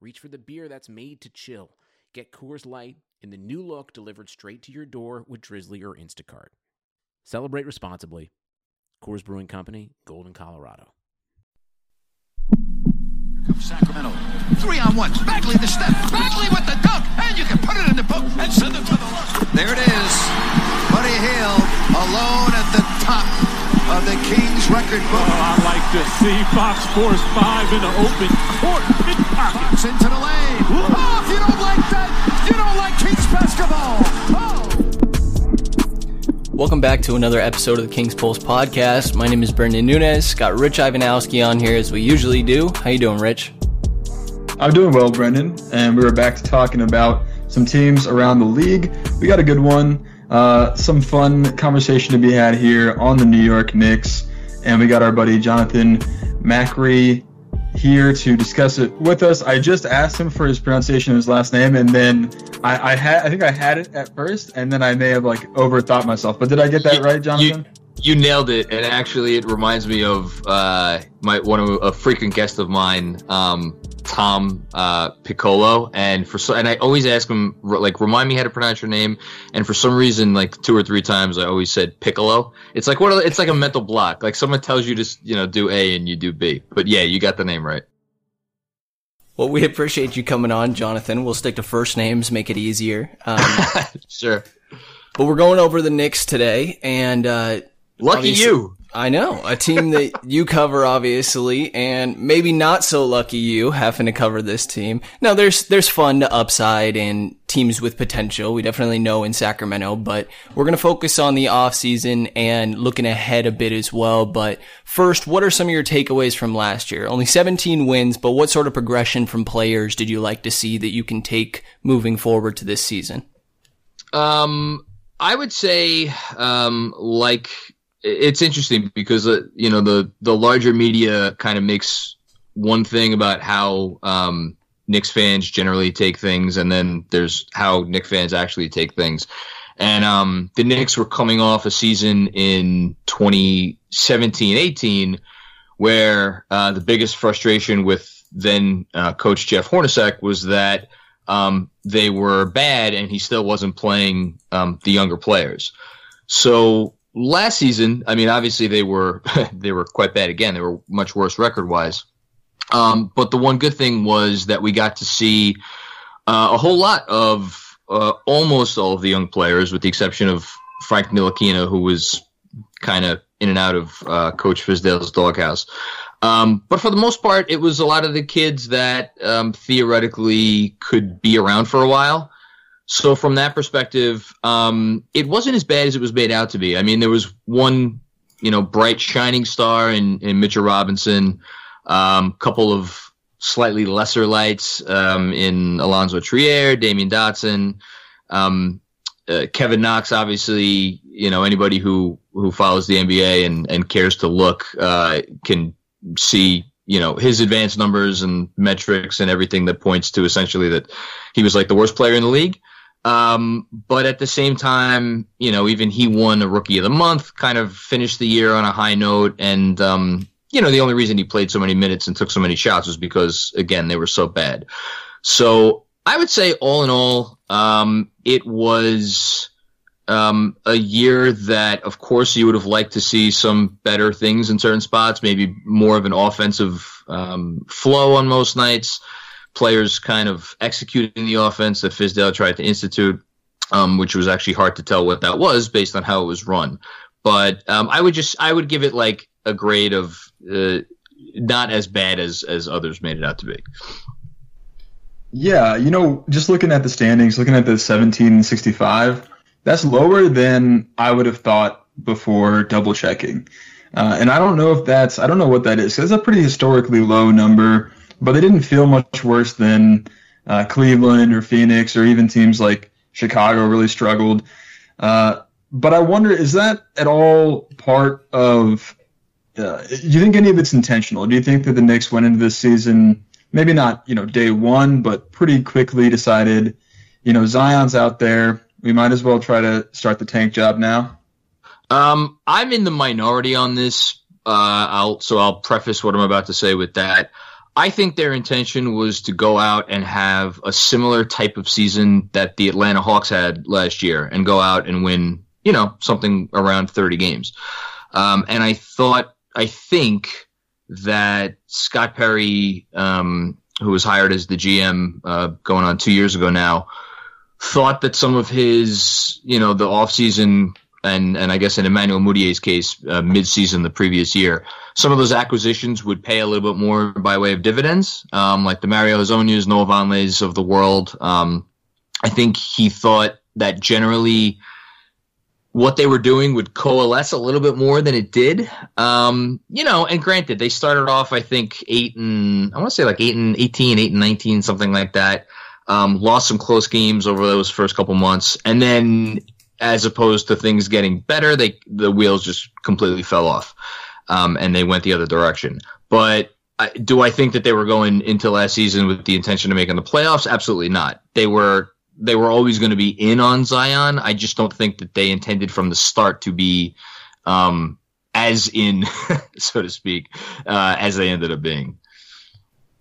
reach for the beer that's made to chill. Get Coors Light in the new look delivered straight to your door with Drizzly or Instacart. Celebrate responsibly. Coors Brewing Company, Golden, Colorado. Sacramento. Three on one. Bagley the step. Bagley with the dunk. And you can put it in the book and send it to the left. There it is. Buddy Hield alone at the top of the Kings record book. Oh, I like to see Fox Sports 5 in the open court. Fox into the lane. Oh, if you don't like that, you don't like Kings basketball. Oh. Welcome back to another episode of the King's Pulse podcast. My name is Brendan Nunez. Got Rich Ivanowski on here as we usually do. How you doing, Rich? I'm doing well, Brendan, and we are back to talking about some teams around the league. We got a good one, uh, some fun conversation to be had here on the New York Knicks, and we got our buddy Jonathan Macri here to discuss it with us. I just asked him for his pronunciation of his last name, and then I, I had I think I had it at first, and then I may have like overthought myself. But did I get that You- right, Jonathan? You nailed it, and actually, it reminds me of uh, my one of a frequent guest of mine, um, Tom uh, Piccolo, and for so, and I always ask him like, remind me how to pronounce your name, and for some reason, like two or three times, I always said Piccolo. It's like what? It's like a mental block. Like someone tells you to you know do A and you do B, but yeah, you got the name right. Well, we appreciate you coming on, Jonathan. We'll stick to first names, make it easier. Um, Sure. but we're going over the Knicks today, and uh, Lucky you. I know a team that you cover, obviously, and maybe not so lucky you having to cover this team. Now, there's there's fun to upside and teams with potential. We definitely know in Sacramento, but we're gonna focus on the off season and looking ahead a bit as well. But first, what are some of your takeaways from last year? Only 17 wins, but what sort of progression from players did you like to see that you can take moving forward to this season? Um, I would say, um, like it's interesting because uh, you know the the larger media kind of makes one thing about how um, Knicks fans generally take things, and then there's how Knicks fans actually take things. And um, the Knicks were coming off a season in 2017-18 where uh, the biggest frustration with then uh, coach Jeff Hornacek was that um, they were bad and he still wasn't playing um, the younger players. So last season, I mean, obviously they were they were quite bad again. They were much worse record wise. Um, but the one good thing was that we got to see uh, a whole lot of uh, almost all of the young players, with the exception of Frank Ntilikina, who was kind of in and out of uh, Coach Fizdale's doghouse. Um, but for the most part, it was a lot of the kids that um, theoretically could be around for a while. So from that perspective, um, it wasn't as bad as it was made out to be. I mean, there was one, you know, bright shining star in, in Mitchell Robinson, um, couple of slightly lesser lights um, in Alonzo Trier, Damyean Dotson, um, uh, Kevin Knox. Obviously, you know anybody who who follows the NBA and and cares to look uh, can see you know his advanced numbers and metrics and everything that points to essentially that he was like the worst player in the league. Um, but at the same time, you know, even he won a rookie of the month, kind of finished the year on a high note. And, um, you know, the only reason he played so many minutes and took so many shots was because, again, they were so bad. So I would say, all in all, um, it was um, a year that, of course, you would have liked to see some better things in certain spots, maybe more of an offensive um, flow on most nights players kind of executing the offense that Fizdale tried to institute, um, which was actually hard to tell what that was based on how it was run. But um, I would just I would give it like a grade of uh, not as bad as as others made it out to be. Yeah, you know, just looking at the standings, looking at the 17 and 65, that's lower than I would have thought before double checking. Uh, and I don't know if that's, I don't know what that is. It's a pretty historically low number but they didn't feel much worse than uh, Cleveland or Phoenix or even teams like Chicago really struggled. Uh, but I wonder, is that at all part of? Uh, do you think any of it's intentional? Do you think that the Knicks went into this season, maybe not you know day one, but pretty quickly decided, you know, Zion's out there, we might as well try to start the tank job now? Um, I'm in the minority on this. Uh, I'll so I'll preface what I'm about to say with that. I think their intention was to go out and have a similar type of season that the Atlanta Hawks had last year and go out and win, you know, something around 30 games. Um, and I thought, I think that Scott Perry, um, who was hired as the GM uh, going on two years ago now, thought that some of his, you know, the offseason and and I guess in Emmanuel Mudiay's case, uh, mid-season the previous year, some of those acquisitions would pay a little bit more by way of dividends, um, like the Mario Hezonjas, Noah Vonlehs of the world. Um, I think he thought that generally what they were doing would coalesce a little bit more than it did. Um, you know, and granted, they started off, I think, eight and I want to say like eight and 18, eight and 19, something like that. Um, lost some close games over those first couple months. And then as opposed to things getting better, they the wheels just completely fell off, um, and they went the other direction. But I, do I think that they were going into last season with the intention of making the playoffs? Absolutely not. They were they were always going to be in on Zion. I just don't think that they intended from the start to be um, as in, so to speak, uh, as they ended up being.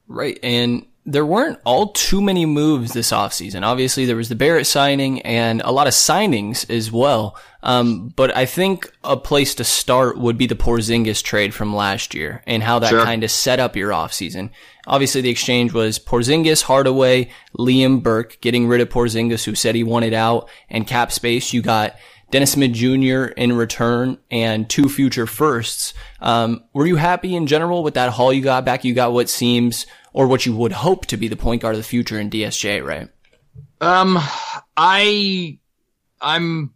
Right, and there weren't all too many moves this offseason. Obviously, there was the Barrett signing and a lot of signings as well. Um, but I think a place to start would be the Porzingis trade from last year and how that sure. kind of set up your offseason. Obviously, the exchange was Porzingis, Hardaway, Liam Burke, getting rid of Porzingis, who said he wanted out, and cap space. You got Dennis Smith Jr. in return and two future firsts. Um, were you happy in general with that haul you got back? You got what seems or what you would hope to be the point guard of the future in DSJ, right? Um, I, I'm,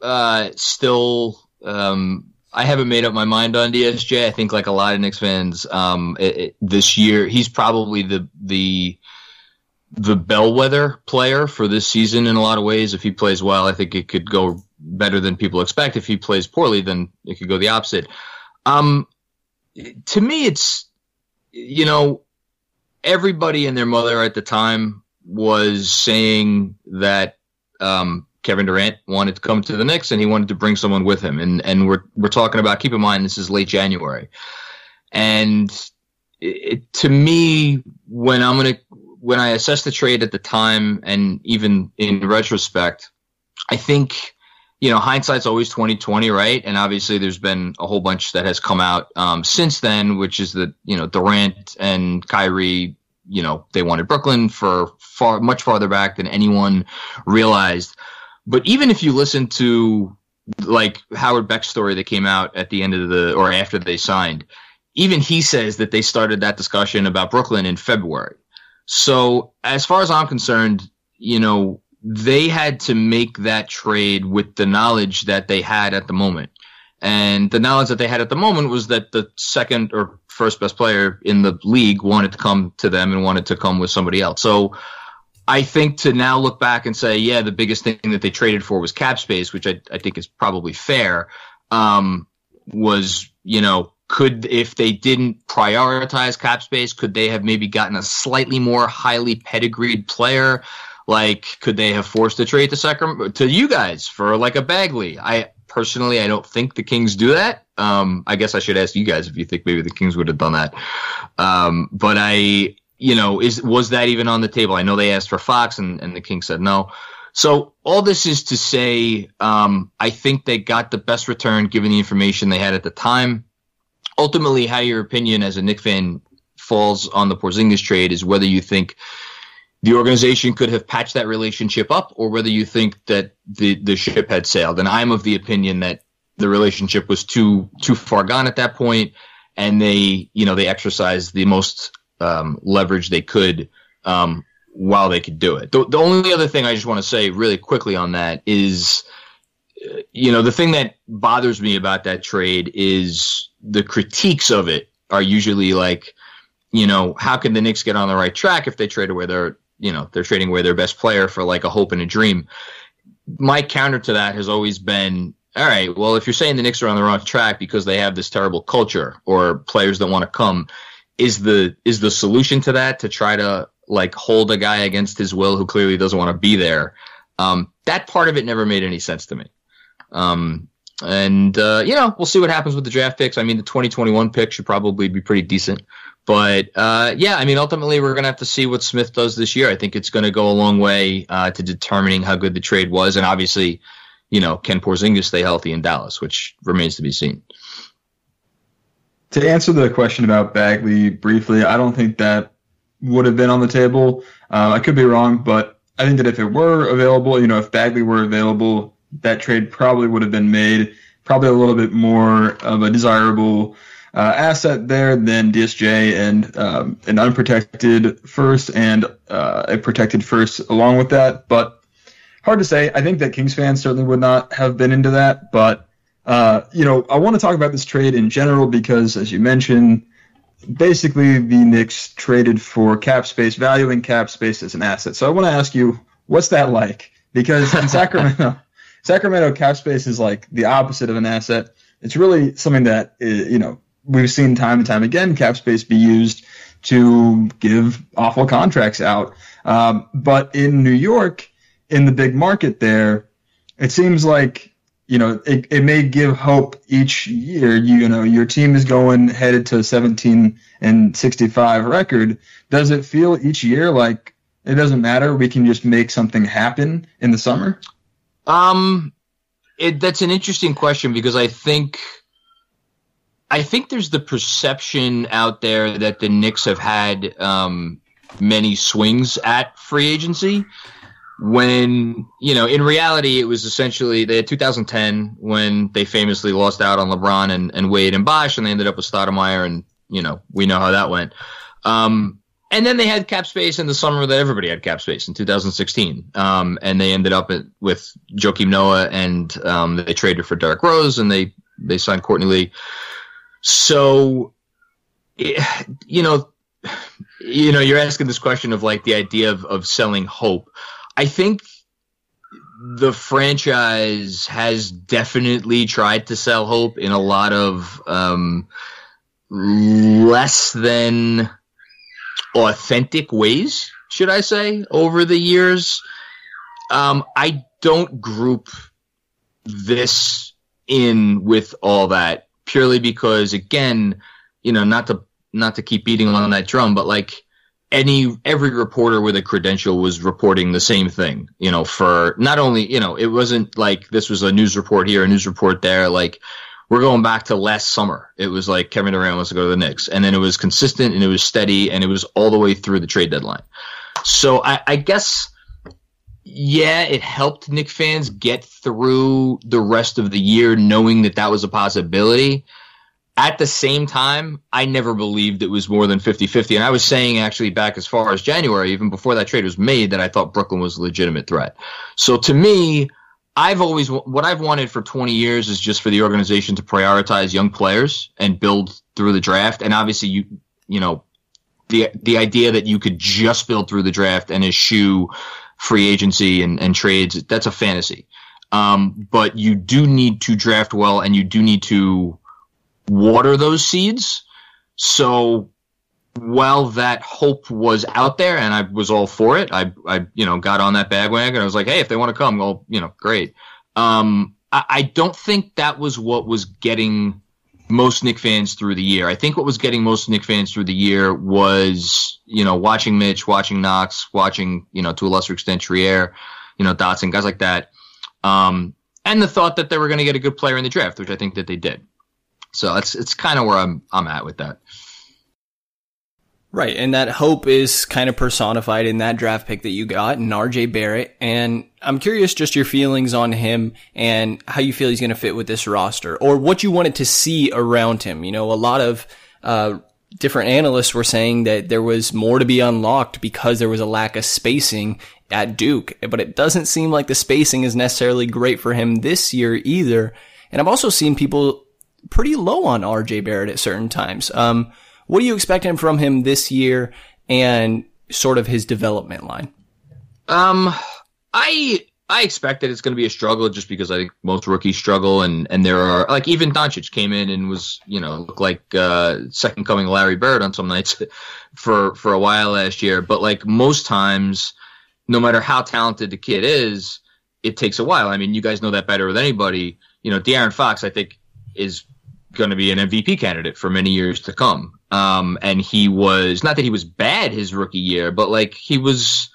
uh, still, um, I haven't made up my mind on DSJ. I think like a lot of Knicks fans, um, it, it, this year, he's probably the, the, the bellwether player for this season in a lot of ways. If he plays well, I think it could go better than people expect. If he plays poorly, then it could go the opposite. Um, to me, it's, you know, everybody and their mother at the time was saying that um, Kevin Durant wanted to come to the Knicks and he wanted to bring someone with him. And and we're we're talking about. Keep in mind, this is late January, and it, to me, when I'm gonna when I assess the trade at the time, and even in retrospect, I think you know, hindsight's always twenty twenty, right? And obviously, there's been a whole bunch that has come out um, since then, which is that you know Durant and Kyrie, you know, they wanted Brooklyn for far much farther back than anyone realized. But even if you listen to like Howard Beck's story that came out at the end of the or after they signed, even he says that they started that discussion about Brooklyn in February. So as far as I'm concerned, you know, they had to make that trade with the knowledge that they had at the moment. And the knowledge that they had at the moment was that the second or first best player in the league wanted to come to them and wanted to come with somebody else. So I think to now look back and say, yeah, the biggest thing that they traded for was cap space, which I, I think is probably fair, um, was, you know, could, if they didn't prioritize cap space, could they have maybe gotten a slightly more highly pedigreed player? Like, could they have forced a trade to Sacramento to you guys for like a Bagley? I personally, I don't think the Kings do that. Um, I guess I should ask you guys if you think maybe the Kings would have done that. Um, but I, you know, is was that even on the table? I know they asked for Fox, and and the Kings said no. So all this is to say, um, I think they got the best return given the information they had at the time. Ultimately, how your opinion as a Knick fan falls on the Porzingis trade is whether you think the organization could have patched that relationship up or whether you think that the, the ship had sailed. And I'm of the opinion that the relationship was too too far gone at that point and they you know they exercised the most um, leverage they could um, while they could do it. The, the only other thing I just want to say really quickly on that is, uh, you know, the thing that bothers me about that trade is the critiques of it are usually like, you know, how can the Knicks get on the right track if they trade away their, you know, they're trading away their best player for like a hope and a dream? My counter to that has always been, all right, well, if you're saying the Knicks are on the wrong track because they have this terrible culture or players that want to come, is the is the solution to that to try to like hold a guy against his will who clearly doesn't want to be there? Um, that part of it never made any sense to me. Um, and uh, you know, we'll see what happens with the draft picks. I mean, the 2021 pick should probably be pretty decent. But uh, yeah, I mean, ultimately, we're going to have to see what Smith does this year. I think it's going to go a long way uh, to determining how good the trade was, and obviously, you know, can Porzingis stay healthy in Dallas, which remains to be seen. To answer the question about Bagley briefly, I don't think that would have been on the table. Uh, I could be wrong, but I think that if it were available, you know, if Bagley were available, that trade probably would have been made. Probably a little bit more of a desirable uh, asset there than DSJ and um, an unprotected first and uh, a protected first along with that. But hard to say. I think that Kings fans certainly would not have been into that. But, uh, you know, I want to talk about this trade in general because, as you mentioned, basically the Knicks traded for cap space, valuing cap space as an asset. So I want to ask you, what's that like? Because in Sacramento, Sacramento cap space is like the opposite of an asset. It's really something that you know, we've seen time and time again cap space be used to give awful contracts out. Um, but in New York, in the big market there, it seems like you know it, it may give hope each year. You, know your team is going headed to 17 and 65 record. Does it feel each year like it doesn't matter? We can just make something happen in the summer. Um, it, that's an interesting question because I think I think there's the perception out there that the Knicks have had um, many swings at free agency. When you know, in reality, it was essentially they had 2010 when they famously lost out on LeBron and, and Wade and Bosh, and they ended up with Stoudemire, and you know we know how that went. Um, and then they had cap space in the summer that everybody had cap space in 2016, um, and they ended up with Joakim Noah, and um, they traded for Derrick Rose, and they they signed Courtney Lee. So, you know, you know, you're asking this question of like the idea of, of selling hope. I think the franchise has definitely tried to sell hope in a lot of um, less than authentic ways, should I say, over the years. Um, I don't group this in with all that purely because again, you know, not to not to keep beating on that drum, but like any every reporter with a credential was reporting the same thing, you know, for not only, you know, it wasn't like this was a news report here, a news report there, like we're going back to last summer. It was like Kevin Durant wants to go to the Knicks. And then it was consistent and it was steady and it was all the way through the trade deadline. So I, I guess yeah, it helped Knick fans get through the rest of the year knowing that that was a possibility. At the same time, I never believed it was more than 50 50. And I was saying actually back as far as January, even before that trade was made, that I thought Brooklyn was a legitimate threat. So to me, I've always, what I've wanted for 20 years is just for the organization to prioritize young players and build through the draft. And obviously, you, you know, the, the idea that you could just build through the draft and eschew free agency and, and trades, that's a fantasy. Um, but you do need to draft well and you do need to water those seeds. So while that hope was out there and I was all for it, I, I, you know, got on that bandwagon. I was like, Hey, if they want to come, well, you know, great. Um, I, I don't think that was what was getting most Knick fans through the year. I think what was getting most Knick fans through the year was, you know, watching Mitch, watching Knox, watching, you know, to a lesser extent Trier, you know, Dotson, guys like that. Um, and the thought that they were going to get a good player in the draft, which I think that they did. So that's it's kind of where I'm I'm at with that. Right, and that hope is kind of personified in that draft pick that you got in RJ Barrett. And I'm curious just your feelings on him and how you feel he's going to fit with this roster or what you wanted to see around him. You know, a lot of, uh, different analysts were saying that there was more to be unlocked because there was a lack of spacing at Duke, but it doesn't seem like the spacing is necessarily great for him this year either. And I've also seen people pretty low on RJ Barrett at certain times. Um, What are you expecting from him this year and sort of his development line? Um, I I expect that it's going to be a struggle just because I think most rookies struggle, and and there are like even Doncic came in and was you know looked like uh, second coming Larry Bird on some nights for for a while last year, but like most times, no matter how talented the kid is, it takes a while. I mean, you guys know that better than anybody. You know, De'Aaron Fox, I think, is going to be an MVP candidate for many years to come. Um, and he was not that he was bad his rookie year, but like he was,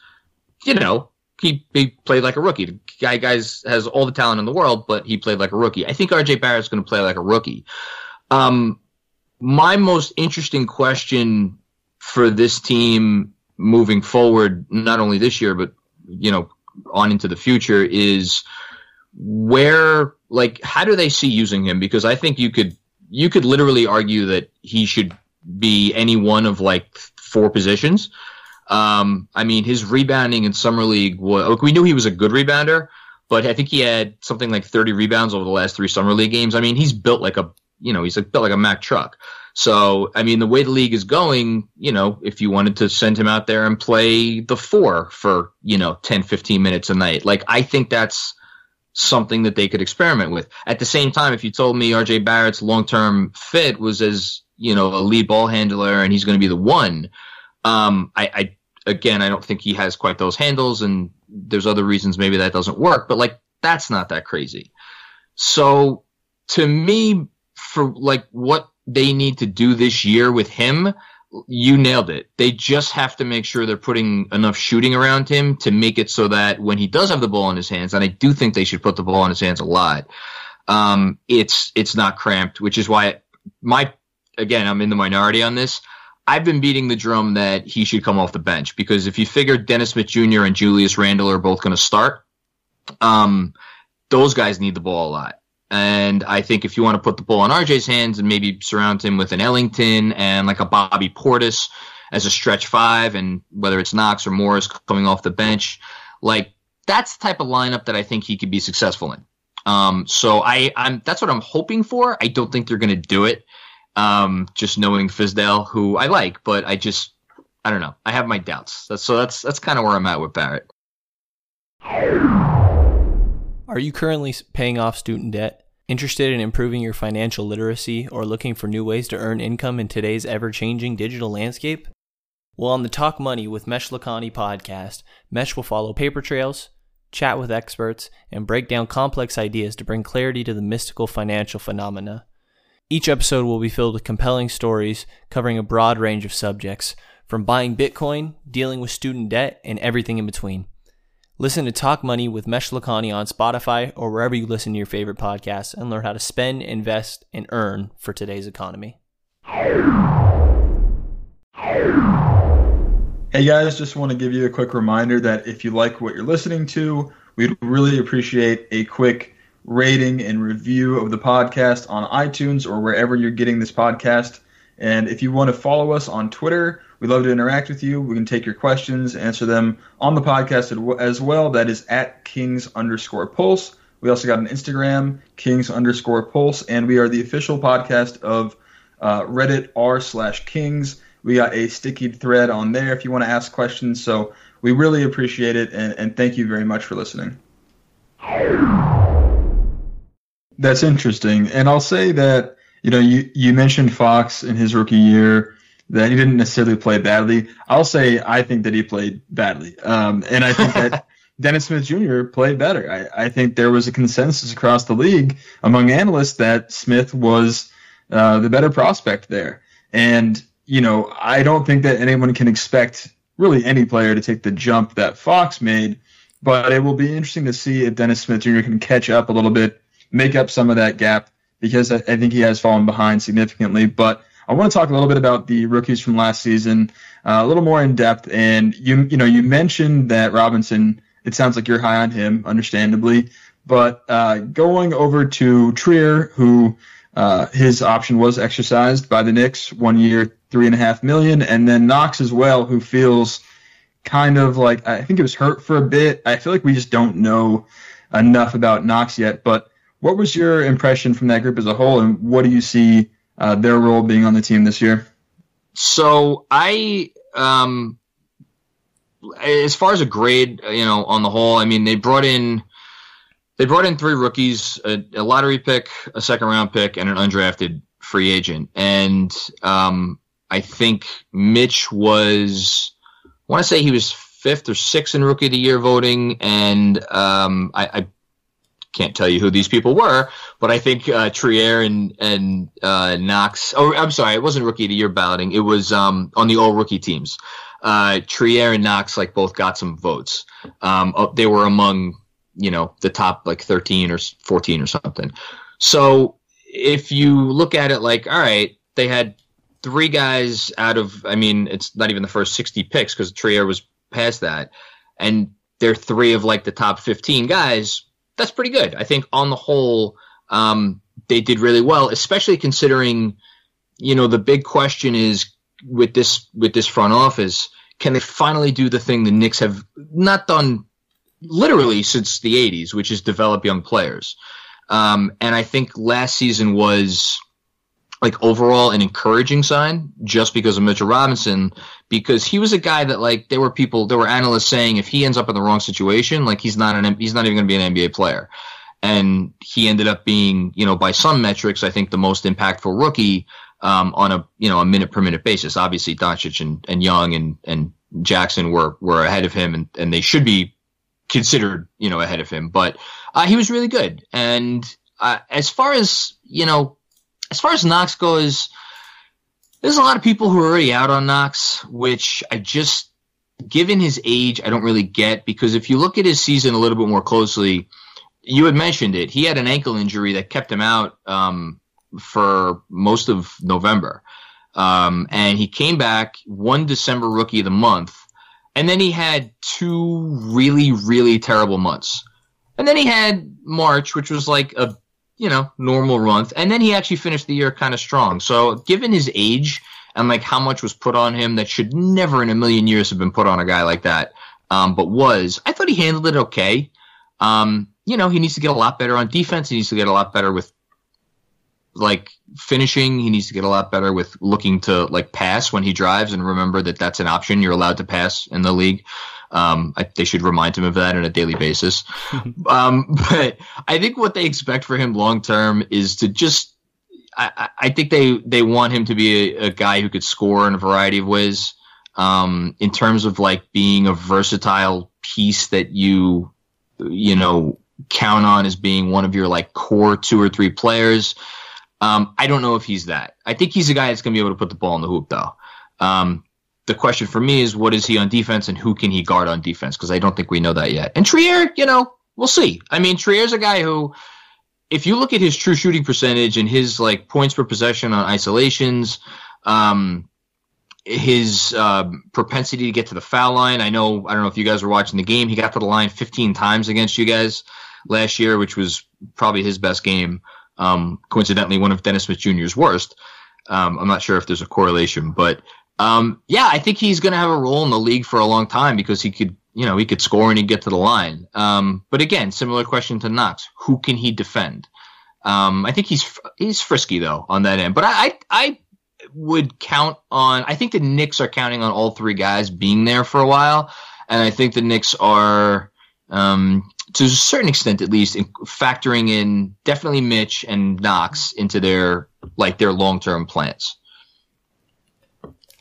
you know, he, he played like a rookie. The guy guys has all the talent in the world, but he played like a rookie. I think RJ Barrett's going to play like a rookie. Um, my most interesting question for this team moving forward, not only this year, but you know, on into the future is where, like, how do they see using him? Because I think you could, you could literally argue that he should be any one of like four positions. Um, I mean, his rebounding in summer league was. Look, we knew he was a good rebounder, but I think he had something like 30 rebounds over the last three summer league games. I mean, he's built like a, you know, he's like built like a Mack truck. So, I mean, the way the league is going, you know, if you wanted to send him out there and play the four for, you know, 10, 15 minutes a night, like, I think that's something that they could experiment with. At the same time, if you told me RJ Barrett's long term fit was as, you know, a lead ball handler and he's going to be the one, um, I, I, again, I don't think he has quite those handles and there's other reasons maybe that doesn't work, but like, that's not that crazy. So to me, for like what they need to do this year with him, you nailed it. They just have to make sure they're putting enough shooting around him to make it so that when he does have the ball in his hands, and I do think they should put the ball in his hands a lot, um, it's it's not cramped, which is why my again I'm in the minority on this. I've been beating the drum that he should come off the bench because if you figure Dennis Smith Jr. and Julius Randle are both going to start, um, those guys need the ball a lot. And I think if you want to put the ball in RJ's hands and maybe surround him with an Ellington and like a Bobby Portis as a stretch five, and whether it's Knox or Morris coming off the bench, like that's the type of lineup that I think he could be successful in. Um, so I, I'm that's what I'm hoping for. I don't think they're going to do it. Um, just knowing Fizdale, who I like, but I just I don't know. I have my doubts. That's, so that's that's kind of where I'm at with Barrett. Are you currently paying off student debt? Interested in improving your financial literacy or looking for new ways to earn income in today's ever changing digital landscape? Well, on the Talk Money with Mesh Lakhani podcast, Mesh will follow paper trails, chat with experts, and break down complex ideas to bring clarity to the mystical financial phenomena. Each episode will be filled with compelling stories covering a broad range of subjects, from buying Bitcoin, dealing with student debt, and everything in between. Listen to Talk Money with Mesh Lakhani on Spotify or wherever you listen to your favorite podcasts and learn how to spend, invest, and earn for today's economy. Hey guys, just want to give you a quick reminder that if you like what you're listening to, we'd really appreciate a quick rating and review of the podcast on iTunes or wherever you're getting this podcast. And if you want to follow us on Twitter, we love to interact with you. We can take your questions, answer them on the podcast as well. That is at Kings underscore Pulse. We also got an Instagram, Kings underscore Pulse, and we are the official podcast of uh, Reddit r slash Kings. We got a sticky thread on there if you want to ask questions. So we really appreciate it, and, and thank you very much for listening. That's interesting, and I'll say that you know you you mentioned Fox in his rookie year that he didn't necessarily play badly. I'll say I think that he played badly, um, and I think that Dennis Smith Jr. played better. I, I, think there was a consensus across the league among analysts that Smith was uh, the better prospect there, and you know I don't think that anyone can expect really any player to take the jump that Fox made, but it will be interesting to see if Dennis Smith Jr. can catch up a little bit, make up some of that gap because I, I think he has fallen behind significantly, but I want to talk a little bit about the rookies from last season, uh, a little more in depth. And you, you know, you mentioned that Robinson. It sounds like you're high on him, understandably. But uh, going over to Trier, who uh, his option was exercised by the Knicks, one year, three and a half million, and then Knox as well, who feels kind of like I think it was hurt for a bit. I feel like we just don't know enough about Knox yet. But what was your impression from that group as a whole, and what do you see? uh, their role being on the team this year? so I, um, as far as a grade, you know, on the whole, I mean, they brought in they brought in three rookies, a, a lottery pick, a second round pick, and an undrafted free agent. And um, I think Mitch was, I want to say he was fifth or sixth in rookie of the year voting, and um, I, I, can't tell you who these people were, but I think uh, Trier and and uh, Knox. Oh, I'm sorry, it wasn't rookie of the year balloting. It was um, on the all rookie teams. Uh, Trier and Knox like both got some votes. Um, they were among you know the top like 13 or 14 or something. So if you look at it like, all right, they had three guys out of, I mean, it's not even the first 60 picks because Trier was past that, and they're three of like the top 15 guys that's pretty good. I think on the whole, um, they did really well, especially considering, you know, the big question is with this with this front office, can they finally do the thing the Knicks have not done literally since the '80s, which is develop young players? Um, and I think last season was like overall an encouraging sign just because of Mitchell Robinson, because he was a guy that like there were people, there were analysts saying if he ends up in the wrong situation, like he's not an, he's not even going to be an NBA player. And he ended up being, you know, by some metrics, I think the most impactful rookie, um, on a, you know, a minute per minute basis. Obviously Doncic and, and Young and, and Jackson were, were ahead of him and, and they should be considered, you know, ahead of him, but, uh, he was really good. And, uh, as far as, you know, as far as Knox goes, there's a lot of people who are already out on Knox, which I just, given his age, I don't really get because if you look at his season a little bit more closely, you had mentioned it. He had an ankle injury that kept him out um, for most of November. Um, and he came back one December rookie of the month. And then he had two really, really terrible months. And then he had March, which was like a you know, normal runs. And then he actually finished the year kind of strong. So given his age and like how much was put on him that should never in a million years have been put on a guy like that, um, but was, I thought he handled it okay. Um, you know, he needs to get a lot better on defense. He needs to get a lot better with like finishing. He needs to get a lot better with looking to like pass when he drives and remember that that's an option. You're allowed to pass in the league. Um, I, they should remind him of that on a daily basis. um, but I think what they expect for him long term is to just. I, I, think they, they want him to be a, a, guy who could score in a variety of ways. Um, in terms of like being a versatile piece that you, you know, count on as being one of your like core two or three players. Um, I don't know if he's that. I think he's a guy that's going to be able to put the ball in the hoop, though. Um, the question for me is what is he on defense and who can he guard on defense? Because I don't think we know that yet. And Trier, you know, we'll see. I mean, Trier's a guy who, if you look at his true shooting percentage and his like points per possession on isolations, um, his uh, propensity to get to the foul line. I know. I don't know if you guys were watching the game. He got to the line 15 times against you guys last year, which was probably his best game. Um, coincidentally, one of Dennis Smith Jr.'s worst. Um, I'm not sure if there's a correlation, but um, yeah, I think he's going to have a role in the league for a long time because he could, you know, he could score and he'd get to the line. Um, but again, similar question to Knox: Who can he defend? Um, I think he's he's frisky though on that end. But I, I, I would count on. I think the Knicks are counting on all three guys being there for a while, and I think the Knicks are. Um, to a certain extent, at least, in factoring in definitely Mitch and Knox into their like their long term plans.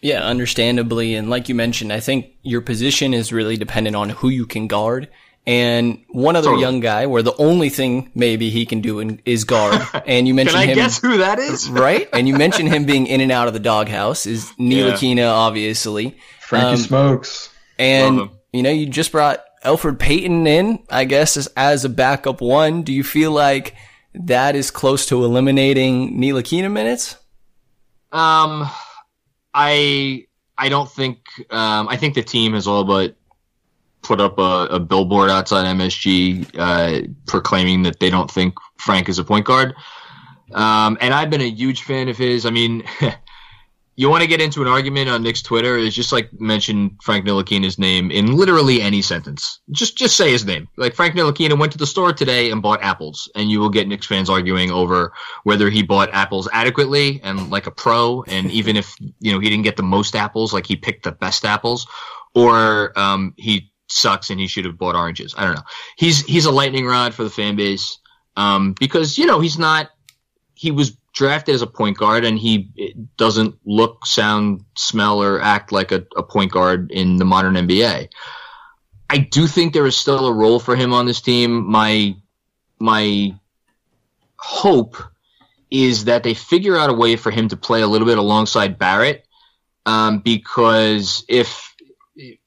Yeah, understandably. And like you mentioned, I think your position is really dependent on who you can guard. And one other totally. young guy where the only thing maybe he can do in, is guard. And you mentioned can I him. guess who that is? right? And you mentioned him being in and out of the doghouse is Ntilikina, yeah. obviously. Frankie um, Smokes. And, you know, you just brought Elfrid Payton in, I guess, as, as a backup one. Do you feel like that is close to eliminating Ntilikina minutes? Um, I I don't think um, I think the team has all but put up a, a billboard outside MSG uh, proclaiming that they don't think Frank is a point guard. Um, and I've been a huge fan of his. I mean, you want to get into an argument on Knicks Twitter, is just like mention Frank Ntilikina's name in literally any sentence. Just just say his name. Like Frank Ntilikina went to the store today and bought apples, and you will get Knicks fans arguing over whether he bought apples adequately and like a pro, and even if you know he didn't get the most apples, like he picked the best apples, or um, he sucks and he should have bought oranges. I don't know. He's he's a lightning rod for the fan base um, because you know he's not. He was drafted as a point guard, and he doesn't look, sound, smell, or act like a, a point guard in the modern NBA. I do think there is still a role for him on this team. My my hope is that they figure out a way for him to play a little bit alongside Barrett, um, because if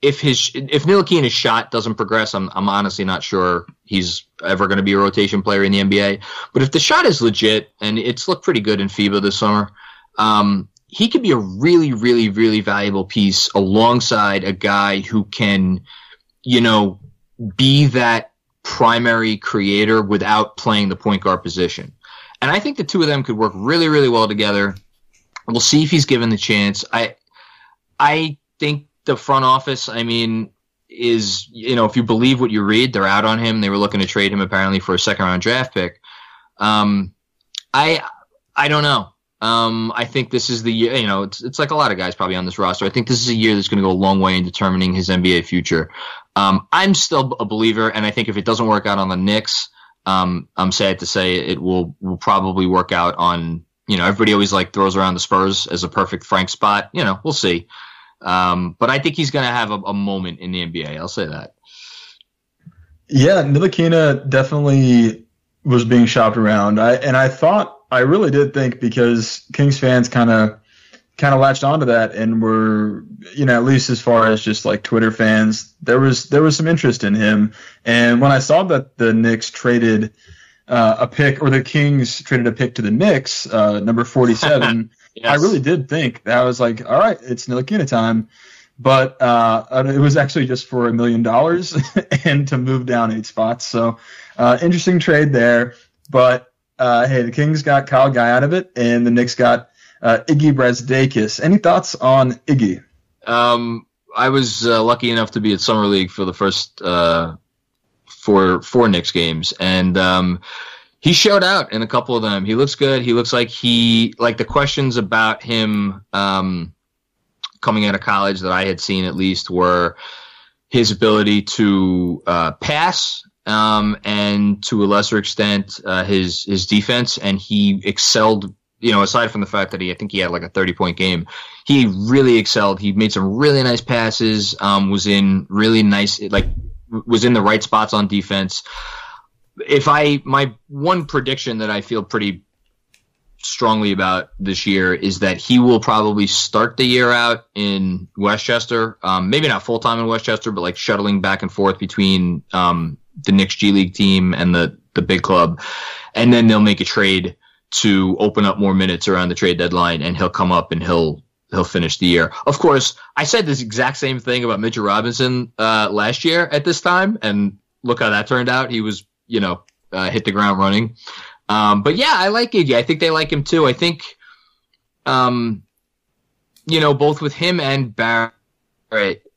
if his if Ntilikina's shot doesn't progress, I'm I'm honestly not sure he's ever going to be a rotation player in the NBA. But if the shot is legit and it's looked pretty good in FIBA this summer, um, he could be a really, really, really valuable piece alongside a guy who can, you know, be that primary creator without playing the point guard position. And I think the two of them could work really, really well together. We'll see if he's given the chance. I I think the front office, I mean, is you know if you believe what you read, they're out on him. They were looking to trade him apparently for a second round draft pick. Um, I I don't know. Um, I think this is the year. You know, it's it's like a lot of guys probably on this roster. I think this is a year that's going to go a long way in determining his NBA future. Um, I'm still a believer, and I think if it doesn't work out on the Knicks, um, I'm sad to say it will will probably work out on. You know, everybody always like throws around the Spurs as a perfect Frank spot. You know, we'll see. Um, but I think he's going to have a, a, moment in the NBA. I'll say that. Yeah, Ntilikina definitely was being shopped around. I and I thought I really did think because Kings fans kind of kind of latched onto that and were you know at least as far as just like Twitter fans there was there was some interest in him and when I saw that the Knicks traded uh, a pick or the Kings traded a pick to the Knicks uh, number 47 Yes. I really did think that I was like, all right, it's Ntilikina time. But uh, it was actually just for a million dollars and to move down eight spots. So uh, interesting trade there. But uh, hey, the Kings got Kyle Guy out of it, and the Knicks got uh, Iggy Brazdeikis. Any thoughts on Iggy? Um, I was uh, lucky enough to be at summer league for the first uh, four four Knicks games, and um, he showed out in a couple of them. He looks good. He looks like he like the questions about him um, coming out of college that I had seen at least were his ability to uh, pass um, and to a lesser extent uh, his his defense, and he excelled. You know, aside from the fact that he, I think he had like a thirty point game, he really excelled. He made some really nice passes. Um, was in really nice, like was in the right spots on defense if I my one prediction that I feel pretty strongly about this year is that he will probably start the year out in Westchester. Um, maybe not full time in Westchester, but like shuttling back and forth between um, the Knicks G League team and the the big club, and then they'll make a trade to open up more minutes around the trade deadline, and he'll come up and he'll he'll finish the year. Of course, I said this exact same thing about Mitchell Robinson uh, last year at this time, and look how that turned out. He was you know, uh, hit the ground running. Um, but yeah, I like Iggy. I think they like him too. I think, um, you know, both with him and Barrett,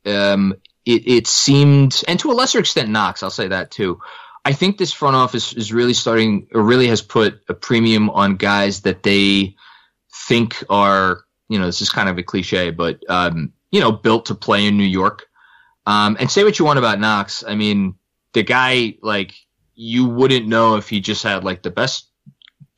um, it, it seemed, and to a lesser extent, Knox, I'll say that too. I think this front office is really starting, or really has put a premium on guys that they think are, you know, this is kind of a cliche, but, um, you know, built to play in New York. Um, and say what you want about Knox. I mean, the guy, like, you wouldn't know if he just had like the best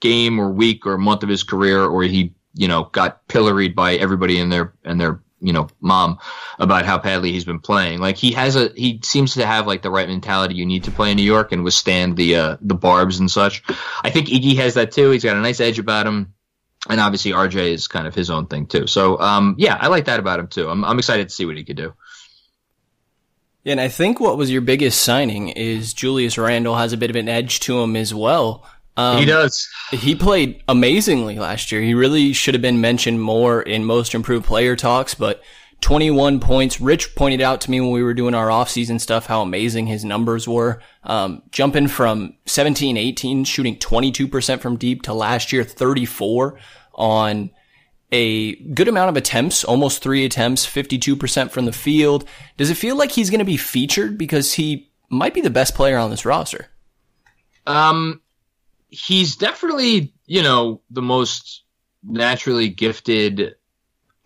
game or week or month of his career, or he, you know, got pilloried by everybody in their and their you know mom about how badly he's been playing. Like he has a he seems to have like the right mentality you need to play in New York and withstand the uh, the barbs and such. I think Iggy has that too. He's got a nice edge about him. And obviously RJ is kind of his own thing too. So um, yeah, I like that about him too. I'm I'm excited to see what he could do. Yeah, and I think what was your biggest signing is Julius Randle has a bit of an edge to him as well. Um, he does. He played amazingly last year. He really should have been mentioned more in most improved player talks, but 21 points. Rich pointed out to me when we were doing our offseason stuff how amazing his numbers were. Um, jumping from 17, 18, shooting 22% from deep to last year 34 on a good amount of attempts, almost three attempts, 52% from the field. Does it feel like he's going to be featured because he might be the best player on this roster? Um, he's definitely, you know, the most naturally gifted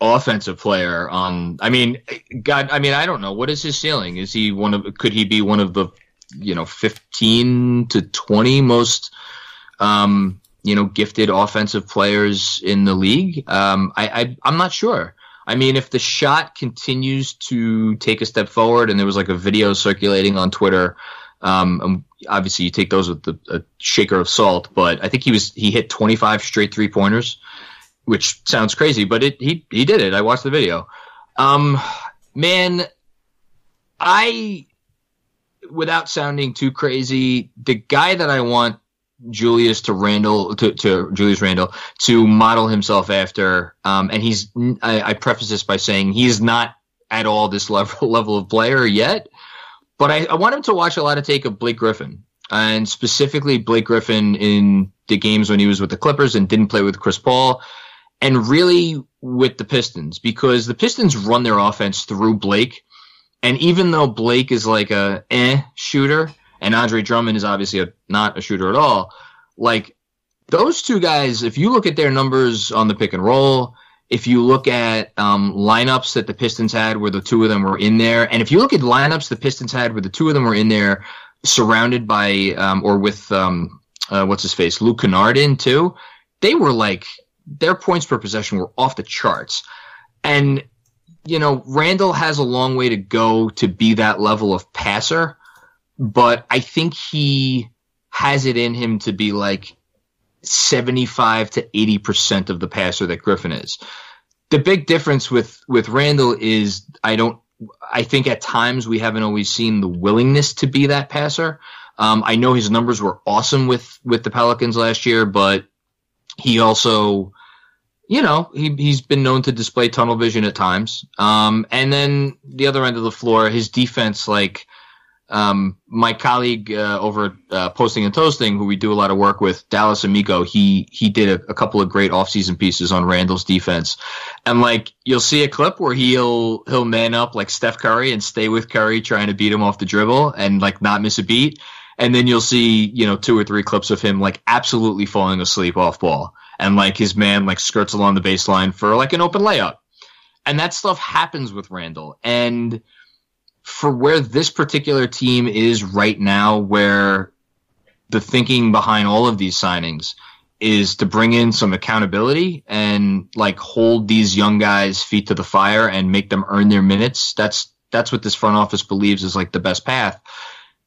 offensive player on I mean god I mean I don't know what is his ceiling is he one of could he be one of the you know 15 to 20 most um you know gifted offensive players in the league um I, I I'm not sure I mean if the shot continues to take a step forward and there was like a video circulating on Twitter um obviously you take those with the, a shaker of salt but I think he was he hit 25 straight three pointers which sounds crazy, but it he he did it. I watched the video. Um, man, I without sounding too crazy, the guy that I want Julius to Randle to, to Julius Randle to model himself after, um, and he's I, I preface this by saying he's not at all this level level of player yet, but I, I want him to watch a lot of take of Blake Griffin and specifically Blake Griffin in the games when he was with the Clippers and didn't play with Chris Paul and really with the Pistons because the Pistons run their offense through Blake. And even though Blake is like a eh shooter and Andre Drummond is obviously a, not a shooter at all, like those two guys, if you look at their numbers on the pick and roll, if you look at um, lineups that the Pistons had where the two of them were in there, and if you look at lineups the Pistons had where the two of them were in there, surrounded by um, or with um, uh, what's his face, Luke Kennard in too, they were like their points per possession were off the charts. And, you know, Randle has a long way to go to be that level of passer, but I think he has it in him to be like 75 to 80% of the passer that Griffin is. The big difference with, with Randle is I don't, I think at times we haven't always seen the willingness to be that passer. Um, I know his numbers were awesome with, with the Pelicans last year, but he also, you know, he he's been known to display tunnel vision at times. Um, and then the other end of the floor, his defense, like um, my colleague uh, over uh, posting and toasting, who we do a lot of work with, Dallas Amico, he he did a, a couple of great offseason pieces on Randle's defense, and like you'll see a clip where he'll he'll man up like Steph Curry and stay with Curry, trying to beat him off the dribble and like not miss a beat. And then you'll see you know two or three clips of him like absolutely falling asleep off ball. And like his man like skirts along the baseline for like an open layup. And that stuff happens with Randle. And for where this particular team is right now where the thinking behind all of these signings is to bring in some accountability and like hold these young guys feet to the fire and make them earn their minutes that's that's what this front office believes is like the best path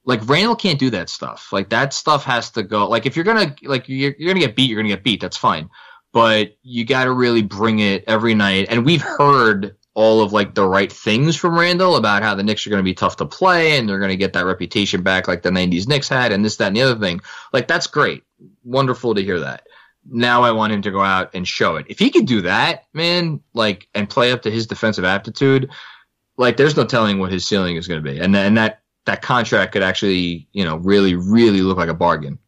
like Randle can't do that stuff. Like that stuff has to go. Like if you're gonna like you're, you're gonna get beat, you're gonna get beat. That's fine, but you got to really bring it every night. And we've heard all of like the right things from Randle about how the Knicks are going to be tough to play and they're going to get that reputation back like the 90s Knicks had and this, that, and the other thing. Like that's great. Wonderful to hear that. Now I want him to go out and show it. If he could do that, man, like, and play up to his defensive aptitude, like there's no telling what his ceiling is going to be. And, and that that contract could actually, you know, really, really look like a bargain.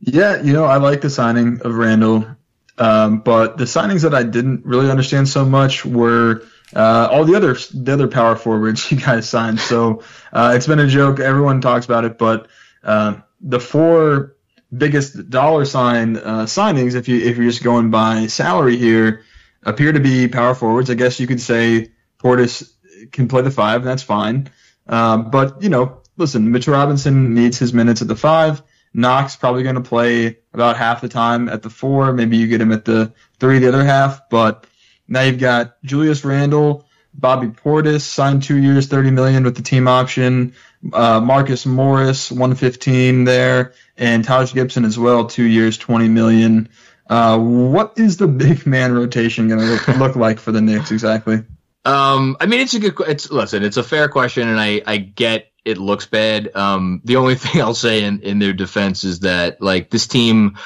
Yeah, you know, I like the signing of Randle, um, but the signings that I didn't really understand so much were uh, all the other the other power forwards you guys signed. So uh, it's been a joke. Everyone talks about it, but uh, the four biggest dollar sign uh, signings, if you if you're just going by salary here, appear to be power forwards. I guess you could say Portis can play the five, and that's fine. Um, but you know, listen, Mitchell Robinson needs his minutes at the five. Knox probably going to play about half the time at the four. Maybe you get him at the three the other half. But now you've got Julius Randle, Bobby Portis signed two years, thirty million with the team option. Uh, Marcus Morris, one fifteen there, and Taj Gibson as well, two years, twenty million. Uh, what is the big man rotation going to look, look like for the Knicks exactly? Um, I mean, it's a good. It's listen, it's a fair question, and I I get it looks bad. Um, the only thing I'll say in in their defense is that like this team,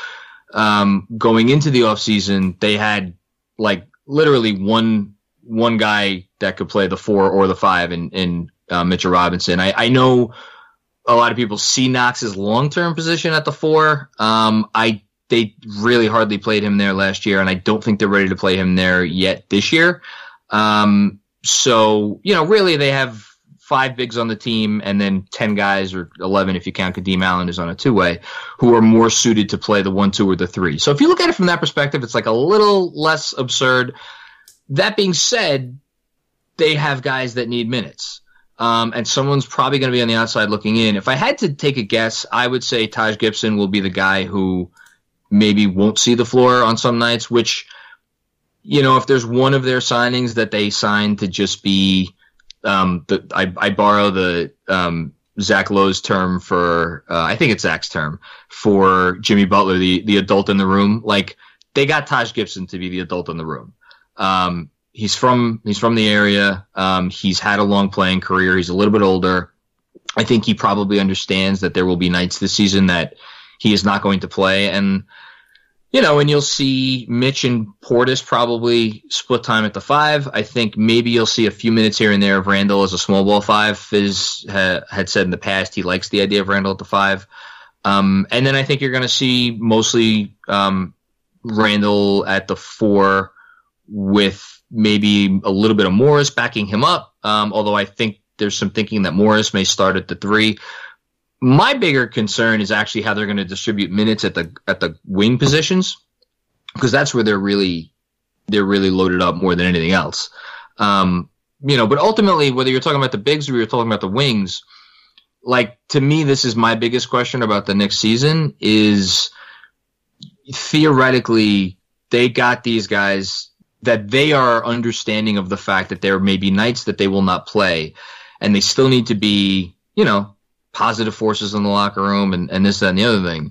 um, going into the offseason, they had like literally one one guy that could play the four or the five in in uh, Mitchell Robinson. I I know a lot of people see Knox's long term position at the four. Um, I they really hardly played him there last year, and I don't think they're ready to play him there yet this year. Um, so you know, really, they have five bigs on the team, and then ten guys or eleven if you count Kadeem Allen is on a two way, who are more suited to play the one, two, or the three. So if you look at it from that perspective, it's like a little less absurd. That being said, they have guys that need minutes. Um, and someone's probably going to be on the outside looking in. If I had to take a guess, I would say Taj Gibson will be the guy who maybe won't see the floor on some nights, which, you know, if there's one of their signings that they signed to just be, um, the, I, I borrow the, um, Zach Lowe's term for, uh, I think it's Zach's term for Jimmy Butler, the, the adult in the room. Like they got Taj Gibson to be the adult in the room. Um, he's from he's from the area. Um, he's had a long playing career. He's a little bit older. I think he probably understands that there will be nights this season that he is not going to play, and you know, and you'll see Mitch and Portis probably split time at the five. I think maybe you'll see a few minutes here and there of Randle as a small ball five. Fizz ha- had said in the past he likes the idea of Randle at the five. Um, and then I think you're going to see mostly um, Randle at the four with maybe a little bit of Morris backing him up. Um, although I think there's some thinking that Morris may start at the three. My bigger concern is actually how they're going to distribute minutes at the at the wing positions because that's where they're really they're really loaded up more than anything else. Um, you know, but ultimately, whether you're talking about the bigs or you're talking about the wings, like to me, this is my biggest question about the next season is theoretically they got these guys that they are understanding of the fact that there may be nights that they will not play and they still need to be, you know, positive forces in the locker room and, and this, that, and the other thing.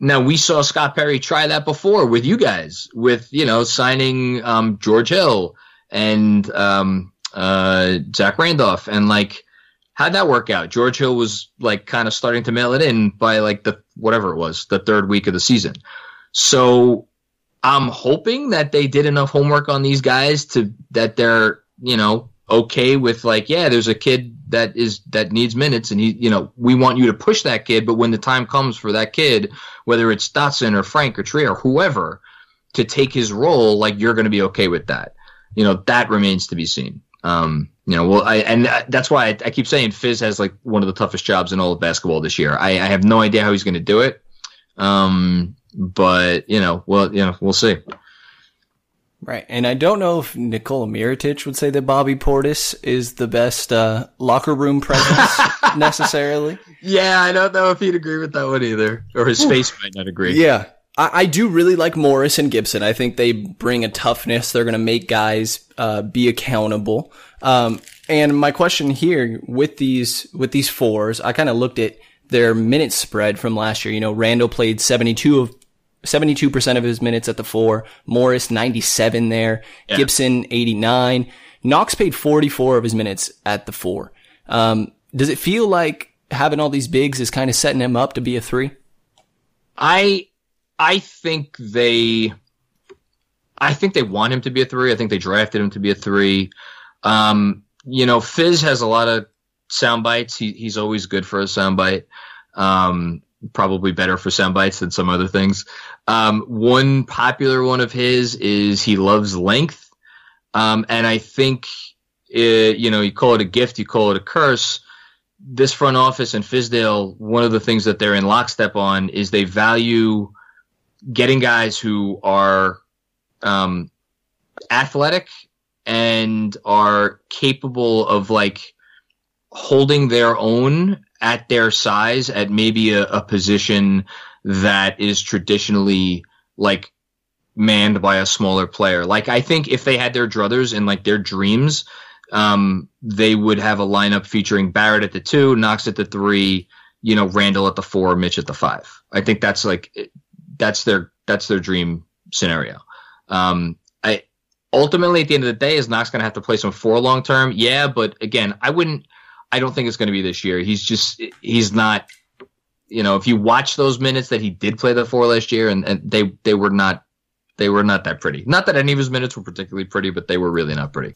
Now we saw Scott Perry try that before with you guys, with you know signing um, George Hill and um, uh, Zach Randolph, and like how'd that work out? George Hill was like kind of starting to mail it in by like the whatever it was, the third week of the season. So I'm hoping that they did enough homework on these guys to that they're you know okay with like yeah there's a kid that is that needs minutes and he you know we want you to push that kid but when the time comes for that kid whether it's Dotson or Frank or Trey or whoever to take his role like you're going to be okay with that. You know that remains to be seen. Um you know well I and that's why I, I keep saying Fizz has like one of the toughest jobs in all of basketball this year. I, I have no idea how he's going to do it. Um but you know, well, you know, we'll see. Right, and I don't know if Nikola Mirotic would say that Bobby Portis is the best uh, locker room presence necessarily. Yeah, I don't know if he'd agree with that one either, or his face might not agree. Yeah, I, I, do really like Morris and Gibson. I think they bring a toughness. They're going to make guys uh, be accountable. Um, and my question here with these with these fours, I kind of looked at their minute spread from last year. You know, Randle played 72 of 72% of his minutes at the four. Morris, 97 there. Yeah. Gibson, 89. Knox paid 44 of his minutes at the four. Um, does it feel like having all these bigs is kind of setting him up to be a three? I, I think they, I think they want him to be a three. I think they drafted him to be a three. Um, you know, Fizz has a lot of sound bites. He, he's always good for a sound bite. Um, probably better for sound bites than some other things. Um, one popular one of his is he loves length. Um, and I think, it, you know, you call it a gift, you call it a curse. This front office in Fizdale, one of the things that they're in lockstep on is they value getting guys who are um, athletic and are capable of like holding their own at their size at maybe a, a position that is traditionally like manned by a smaller player. Like I think if they had their druthers and like their dreams, um, they would have a lineup featuring Barrett at the two, Knox at the three, you know, Randle at the four, Mitch at the five. I think that's like that's their that's their dream scenario. Um, I ultimately at the end of the day is Knox going to have to play some four long term. Yeah, but again, I wouldn't. I don't think it's going to be this year. He's just he's not. You know, if you watch those minutes that he did play the four last year, and, and they they were not they were not that pretty. Not that any of his minutes were particularly pretty, but they were really not pretty.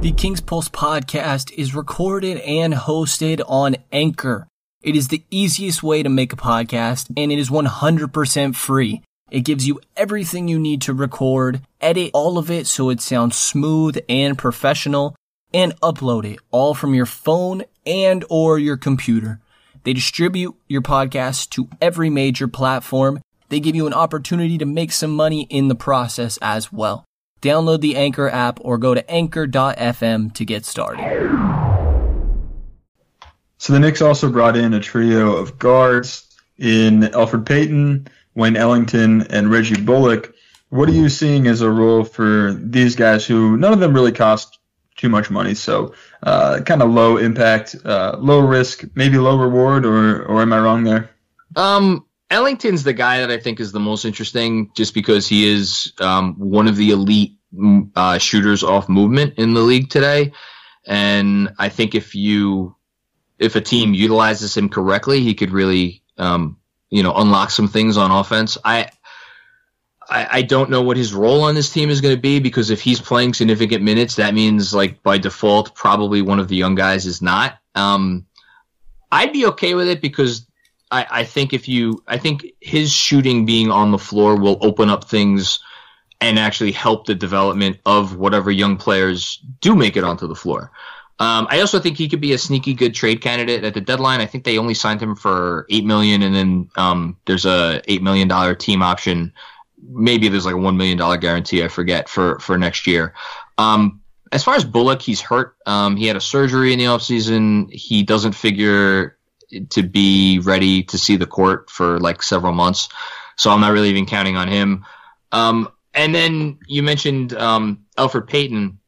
The King's Pulse podcast is recorded and hosted on Anchor. It is the easiest way to make a podcast and it is 100% free. It gives you everything you need to record, edit all of it so it sounds smooth and professional, and upload it all from your phone and or your computer. They distribute your podcast to every major platform. They give you an opportunity to make some money in the process as well. Download the Anchor app or go to anchor.fm to get started. So the Knicks also brought in a trio of guards in Elfrid Payton, Wayne Ellington, and Reggie Bullock. What are you seeing as a role for these guys who none of them really cost too much money? So uh, kind of low impact, uh, low risk, maybe low reward, or or am I wrong there? Um, Ellington's the guy that I think is the most interesting, just because he is um, one of the elite mm, uh, shooters off movement in the league today, and I think if you if a team utilizes him correctly, he could really, um, you know, unlock some things on offense. I, I, I don't know what his role on this team is going to be because if he's playing significant minutes, that means like by default, probably one of the young guys is not. Um, I'd be okay with it because I, I think if you, I think his shooting being on the floor will open up things and actually help the development of whatever young players do make it onto the floor. Um, I also think he could be a sneaky good trade candidate at the deadline. I think they only signed him for eight million, and then um, there's a eight million dollar team option. Maybe there's like a one million dollar guarantee. I forget for for next year. Um, as far as Bullock, he's hurt. Um, he had a surgery in the offseason. He doesn't figure to be ready to see the court for like several months, so I'm not really even counting on him. Um, and then you mentioned um, Elfrid Payton.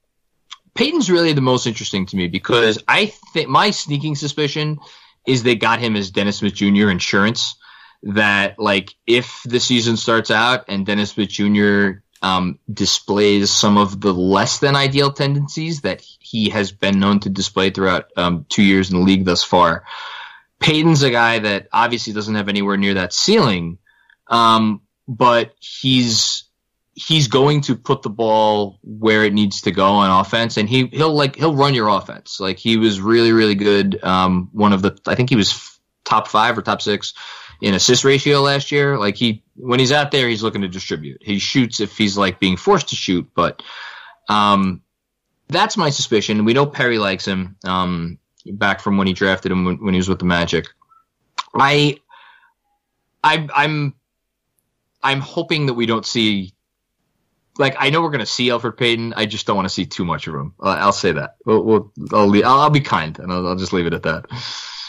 Payton's really the most interesting to me because I think my sneaking suspicion is they got him as Dennis Smith Jr. insurance. That like if the season starts out and Dennis Smith Jr. Um, displays some of the less than ideal tendencies that he has been known to display throughout um, two years in the league thus far. Payton's a guy that obviously doesn't have anywhere near that ceiling, um, but he's he's going to put the ball where it needs to go on offense and he he'll like he'll run your offense like he was really really good um one of the i think he was top 5 or top 6 in assist ratio last year like he when he's out there he's looking to distribute he shoots if he's like being forced to shoot but um that's my suspicion we know perry likes him um back from when he drafted him when, when he was with the magic i i i'm i'm hoping that we don't see like I know we're going to see Elfrid Payton. I just don't want to see too much of him. Uh, I'll say that. We'll, we'll I'll, leave, I'll, I'll, be kind and I'll, I'll, just leave it at that.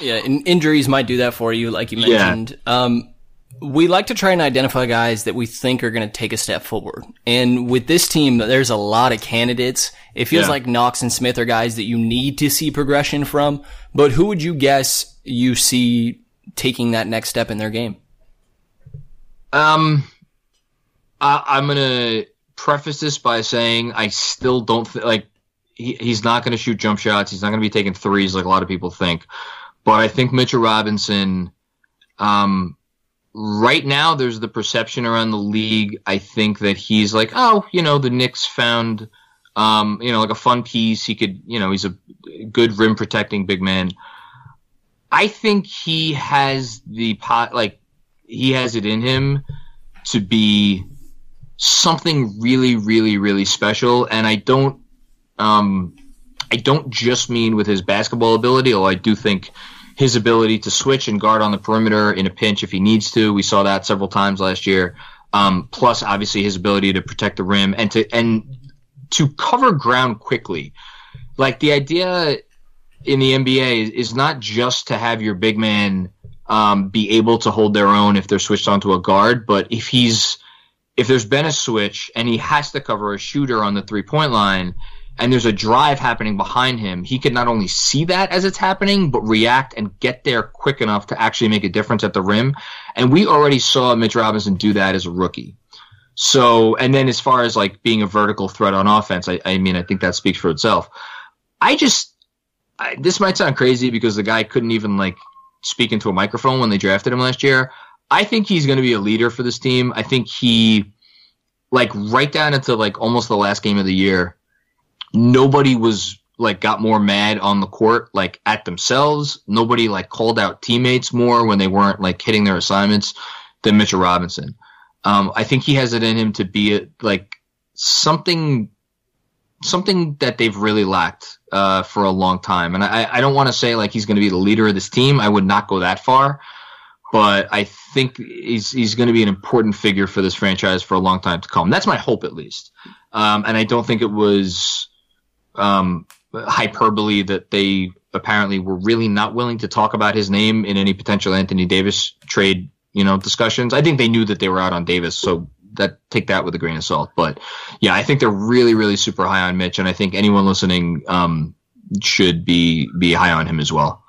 Yeah, and injuries might do that for you, like you mentioned. Yeah. Um, we like to try and identify guys that we think are going to take a step forward. And with this team, there's a lot of candidates. It feels yeah. like Knox and Smith are guys that you need to see progression from. But who would you guess you see taking that next step in their game? Um, I, I'm gonna preface this by saying I still don't th- like he, he's not going to shoot jump shots. He's not going to be taking threes like a lot of people think. But I think Mitchell Robinson, um, right now there's the perception around the league. I think that he's like, oh, you know, the Knicks found, um, you know, like a fun piece. He could, you know, he's a good rim protecting big man. I think he has the pot, like he has it in him to be something really, really, really special. And I don't, um, I don't just mean with his basketball ability, although I do think his ability to switch and guard on the perimeter in a pinch if he needs to. We saw that several times last year. Um, plus, obviously, his ability to protect the rim and to and to cover ground quickly. Like the idea in the NBA is not just to have your big man um, be able to hold their own if they're switched onto a guard, but if he's if there's been a switch and he has to cover a shooter on the three point line and there's a drive happening behind him, he can not only see that as it's happening, but react and get there quick enough to actually make a difference at the rim. And we already saw Mitch Robinson do that as a rookie. So, and then as far as like being a vertical threat on offense, I, I mean, I think that speaks for itself. I just, I, this might sound crazy because the guy couldn't even like speak into a microphone when they drafted him last year. I think he's going to be a leader for this team. I think he, like, right down into like almost the last game of the year, nobody was like got more mad on the court, like at themselves. Nobody like called out teammates more when they weren't like hitting their assignments than Mitchell Robinson. Um, I think he has it in him to be like something, something that they've really lacked uh, for a long time. And I, I don't want to say like he's going to be the leader of this team. I would not go that far, but I think he's he's going to be an important figure for this franchise for a long time to come. That's my hope, at least. Um, and I don't think it was um, hyperbole that they apparently were really not willing to talk about his name in any potential Anthony Davis trade, you know, discussions. I think they knew that they were out on Davis, so that take that with a grain of salt. But yeah, I think they're really, really super high on Mitch, and I think anyone listening um, should be be high on him as well.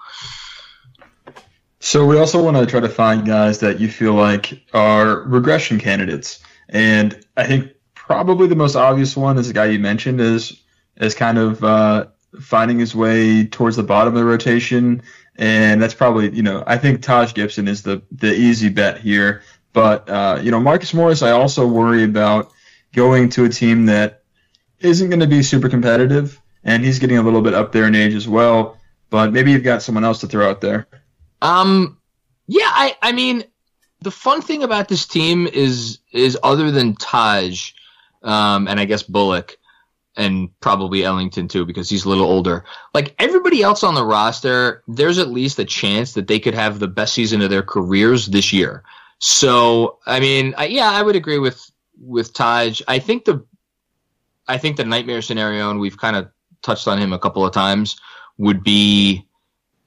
So we also want to try to find guys that you feel like are regression candidates, and I think probably the most obvious one is the guy you mentioned is is kind of uh, finding his way towards the bottom of the rotation, and that's probably you know I think Taj Gibson is the the easy bet here. But uh, you know Marcus Morris, I also worry about going to a team that isn't going to be super competitive, and he's getting a little bit up there in age as well. But maybe you've got someone else to throw out there. Um, yeah, I I mean the fun thing about this team is is other than Taj, um, and I guess Bullock and probably Ellington too because he's a little older. Like everybody else on the roster, there's at least a chance that they could have the best season of their careers this year. So, I mean, I, yeah, I would agree with with Taj. I think the I think the nightmare scenario, and we've kind of touched on him a couple of times, would be,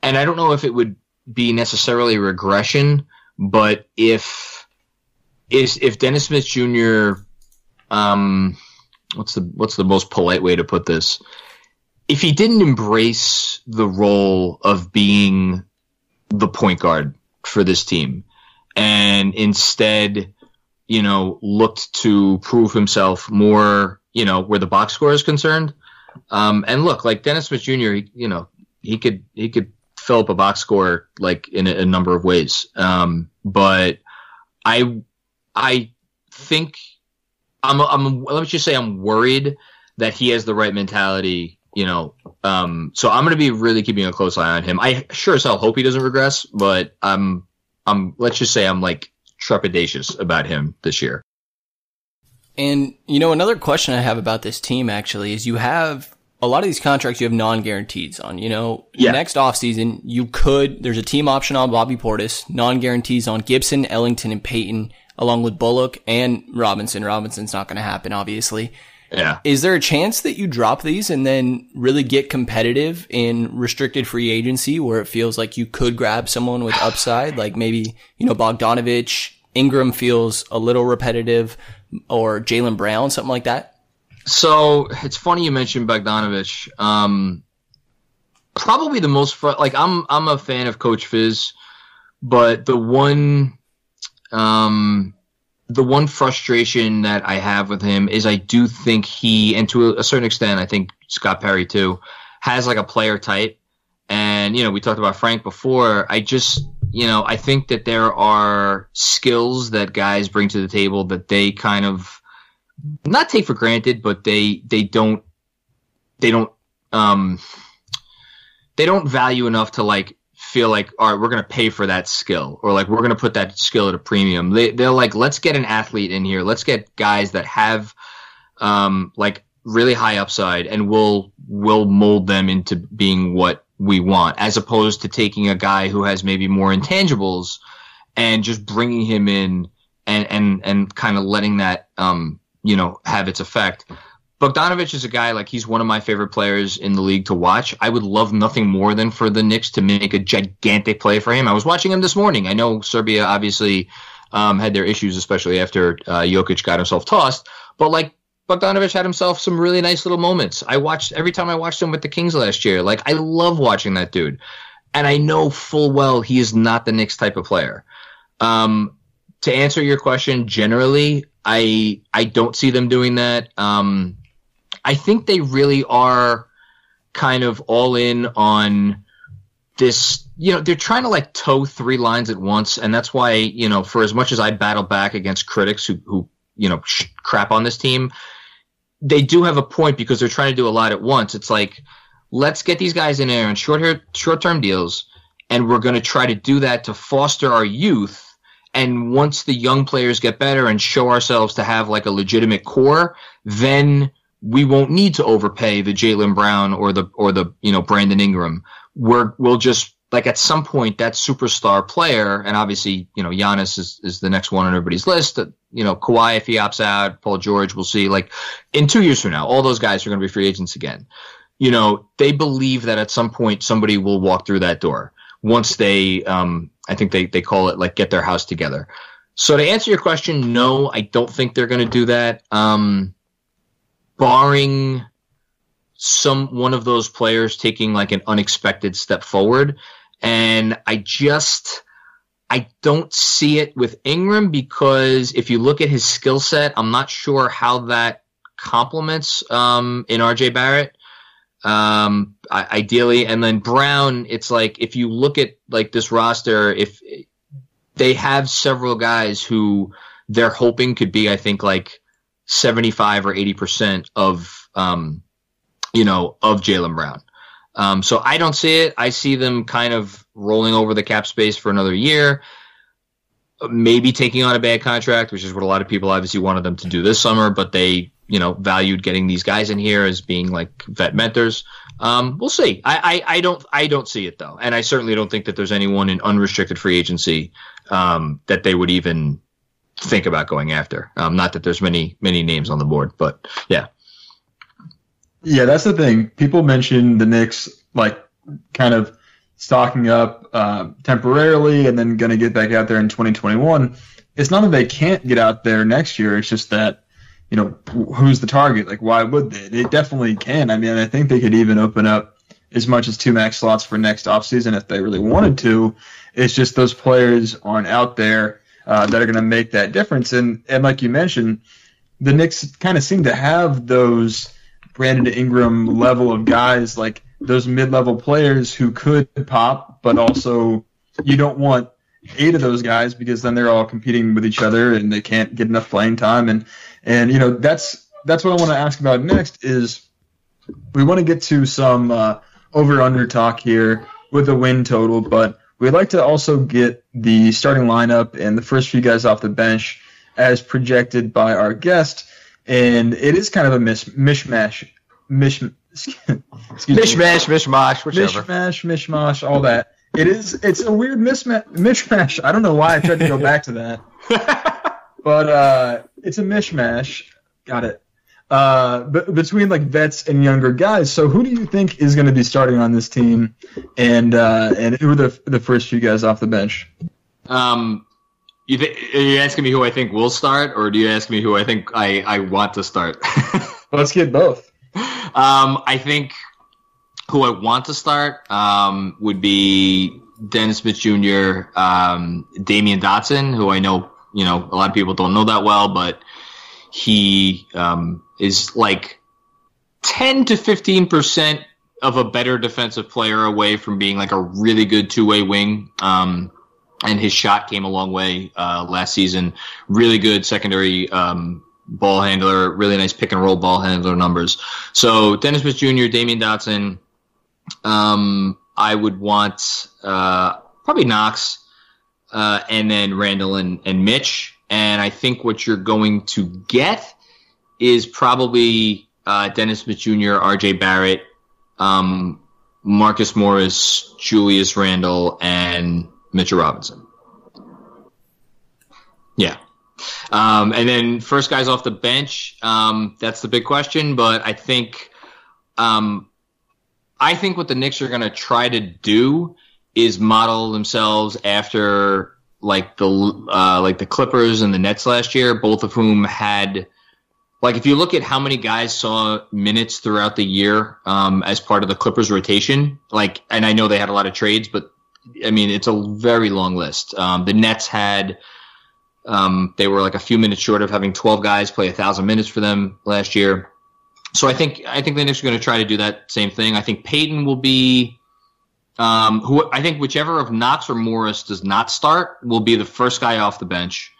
and I don't know if it would be necessarily regression, but if is if Dennis Smith Jr. Um, what's the what's the most polite way to put this? If he didn't embrace the role of being the point guard for this team and instead, you know, looked to prove himself more, you know, where the box score is concerned. Um, and look, like Dennis Smith Jr., he, you know, he could he could fill up a box score like in a, a number of ways. Um, but I I think I'm, I'm, let me just say I'm worried that he has the right mentality, you know. Um, so I'm going to be really keeping a close eye on him. I sure as hell hope he doesn't regress, but I'm, I'm, let's just say I'm like trepidatious about him this year. And, you know, another question I have about this team actually is you have a lot of these contracts you have non-guarantees on, you know, yeah. next offseason, you could, there's a team option on Bobby Portis, non-guarantees on Gibson, Ellington, and Payton along with Bullock and Robinson. Robinson's not going to happen, obviously. Yeah. Is there a chance that you drop these and then really get competitive in restricted free agency where it feels like you could grab someone with upside? Like maybe, you know, Bogdanovich, Ingram feels a little repetitive or Jaylen Brown, something like that? So it's funny you mentioned Bogdanovich. Um, probably the most fr- like I'm I'm a fan of Coach Fizz, but the one um, the one frustration that I have with him is I do think he, and to a certain extent, I think Scott Perry too, has like a player type. And, you know, we talked about Frank before. I just, you know, I think that there are skills that guys bring to the table that they kind of not take for granted, but they, they don't, they don't, um, they don't value enough to like feel like, all right, we're going to pay for that skill or like we're going to put that skill at a premium. They, they're like, let's get an athlete in here. Let's get guys that have, um, like really high upside and we'll, we'll mold them into being what we want as opposed to taking a guy who has maybe more intangibles and just bringing him in and, and, and kind of letting that, um, you know, have its effect. Bogdanovich is a guy like he's one of my favorite players in the league to watch. I would love nothing more than for the Knicks to make a gigantic play for him. I was watching him this morning. I know Serbia obviously um, had their issues, especially after uh, Jokic got himself tossed, but like Bogdanovich had himself some really nice little moments. I watched every time I watched him with the Kings last year. Like I love watching that dude, and I know full well he is not the Knicks type of player. Um, to answer your question, generally, I I don't see them doing that. Um, I think they really are kind of all in on this. You know, they're trying to like toe three lines at once, and that's why you know, for as much as I battle back against critics who who you know crap on this team, they do have a point because they're trying to do a lot at once. It's like let's get these guys in there on short short term deals, and we're going to try to do that to foster our youth. And once the young players get better and show ourselves to have like a legitimate core, then we won't need to overpay the Jaylen Brown or the or the you know Brandon Ingram. We're we'll just like at some point that superstar player, and obviously you know Giannis is, is the next one on everybody's list. You know Kawhi if he opts out, Paul George, we'll see. Like in two years from now, all those guys are going to be free agents again. You know they believe that at some point somebody will walk through that door once they um I think they they call it like get their house together. So to answer your question, no, I don't think they're going to do that. Um, barring some one of those players taking like an unexpected step forward. And I just I don't see it with Ingram because if you look at his skill set, I'm not sure how that complements um, in RJ Barrett. Um, ideally, and then Brown, it's like if you look at like this roster, if they have several guys who they're hoping could be, I think, like 75 or 80 percent of um, you know of Jaylen Brown. Um, so I don't see it. I see them kind of rolling over the cap space for another year, maybe taking on a bad contract, which is what a lot of people obviously wanted them to do this summer, but they you know valued getting these guys in here as being like vet mentors. Um, we'll see. I, I, I don't I don't see it though, and I certainly don't think that there's anyone in unrestricted free agency um, that they would even think about going after. Um, not that there's many many names on the board, but yeah. Yeah, that's the thing. People mention the Knicks like kind of stocking up uh, temporarily and then going to get back out there in 2021. It's not that they can't get out there next year. It's just that you know who's the target. Like, why would they? They definitely can. I mean, I think they could even open up as much as two max slots for next offseason if they really wanted to. It's just those players aren't out there uh, that are going to make that difference. And and like you mentioned, the Knicks kind of seem to have those Brandon Ingram level of guys, like those mid level players who could pop, but also you don't want eight of those guys because then they're all competing with each other and they can't get enough playing time. And and you know that's that's what I want to ask about next is we want to get to some uh, over under talk here with a win total, but We'd like to also get the starting lineup and the first few guys off the bench as projected by our guest. And it is kind of a mis- mishmash. Mish, mishmash, mishmash, whichever. Mishmash, mishmash, all that. It is. It's a weird misma- mishmash. I don't know why I tried to go back to that, but uh, it's a mishmash. Got it uh, b- between like vets and younger guys. So who do you think is going to be starting on this team, and uh, and who are the the first few guys off the bench? Um, you th- are you asking me who I think will start, or do you ask me who I think I I want to start? Let's get both. Um, I think who I want to start um, would be Dennis Smith Jr., um, Damyean Dotson, who I know you know a lot of people don't know that well, but he um, is like 10 to 15% of a better defensive player away from being like a really good two way wing. Um, and his shot came a long way uh, last season. Really good secondary um, ball handler, really nice pick and roll ball handler numbers. So Dennis Smith Jr., Damyean Dotson. Um, I would want uh, probably Knox, uh, and then Randle and, and Mitch. And I think what you're going to get is probably uh, Dennis Smith Jr., R.J. Barrett, um, Marcus Morris, Julius Randle, and Mitchell Robinson. Yeah. Um, and then first guys off the bench, um, that's the big question. But I think, um, I think what the Knicks are going to try to do is model themselves after like the uh, like the Clippers and the Nets last year, both of whom had like if you look at how many guys saw minutes throughout the year um, as part of the Clippers rotation, like, and I know they had a lot of trades, but I mean it's a very long list. Um, the Nets had um, they were like a few minutes short of having 12 guys play a thousand minutes for them last year. So I think I think the Knicks are going to try to do that same thing. I think Payton will be um, who I think whichever of Knox or Morris does not start will be the first guy off the bench.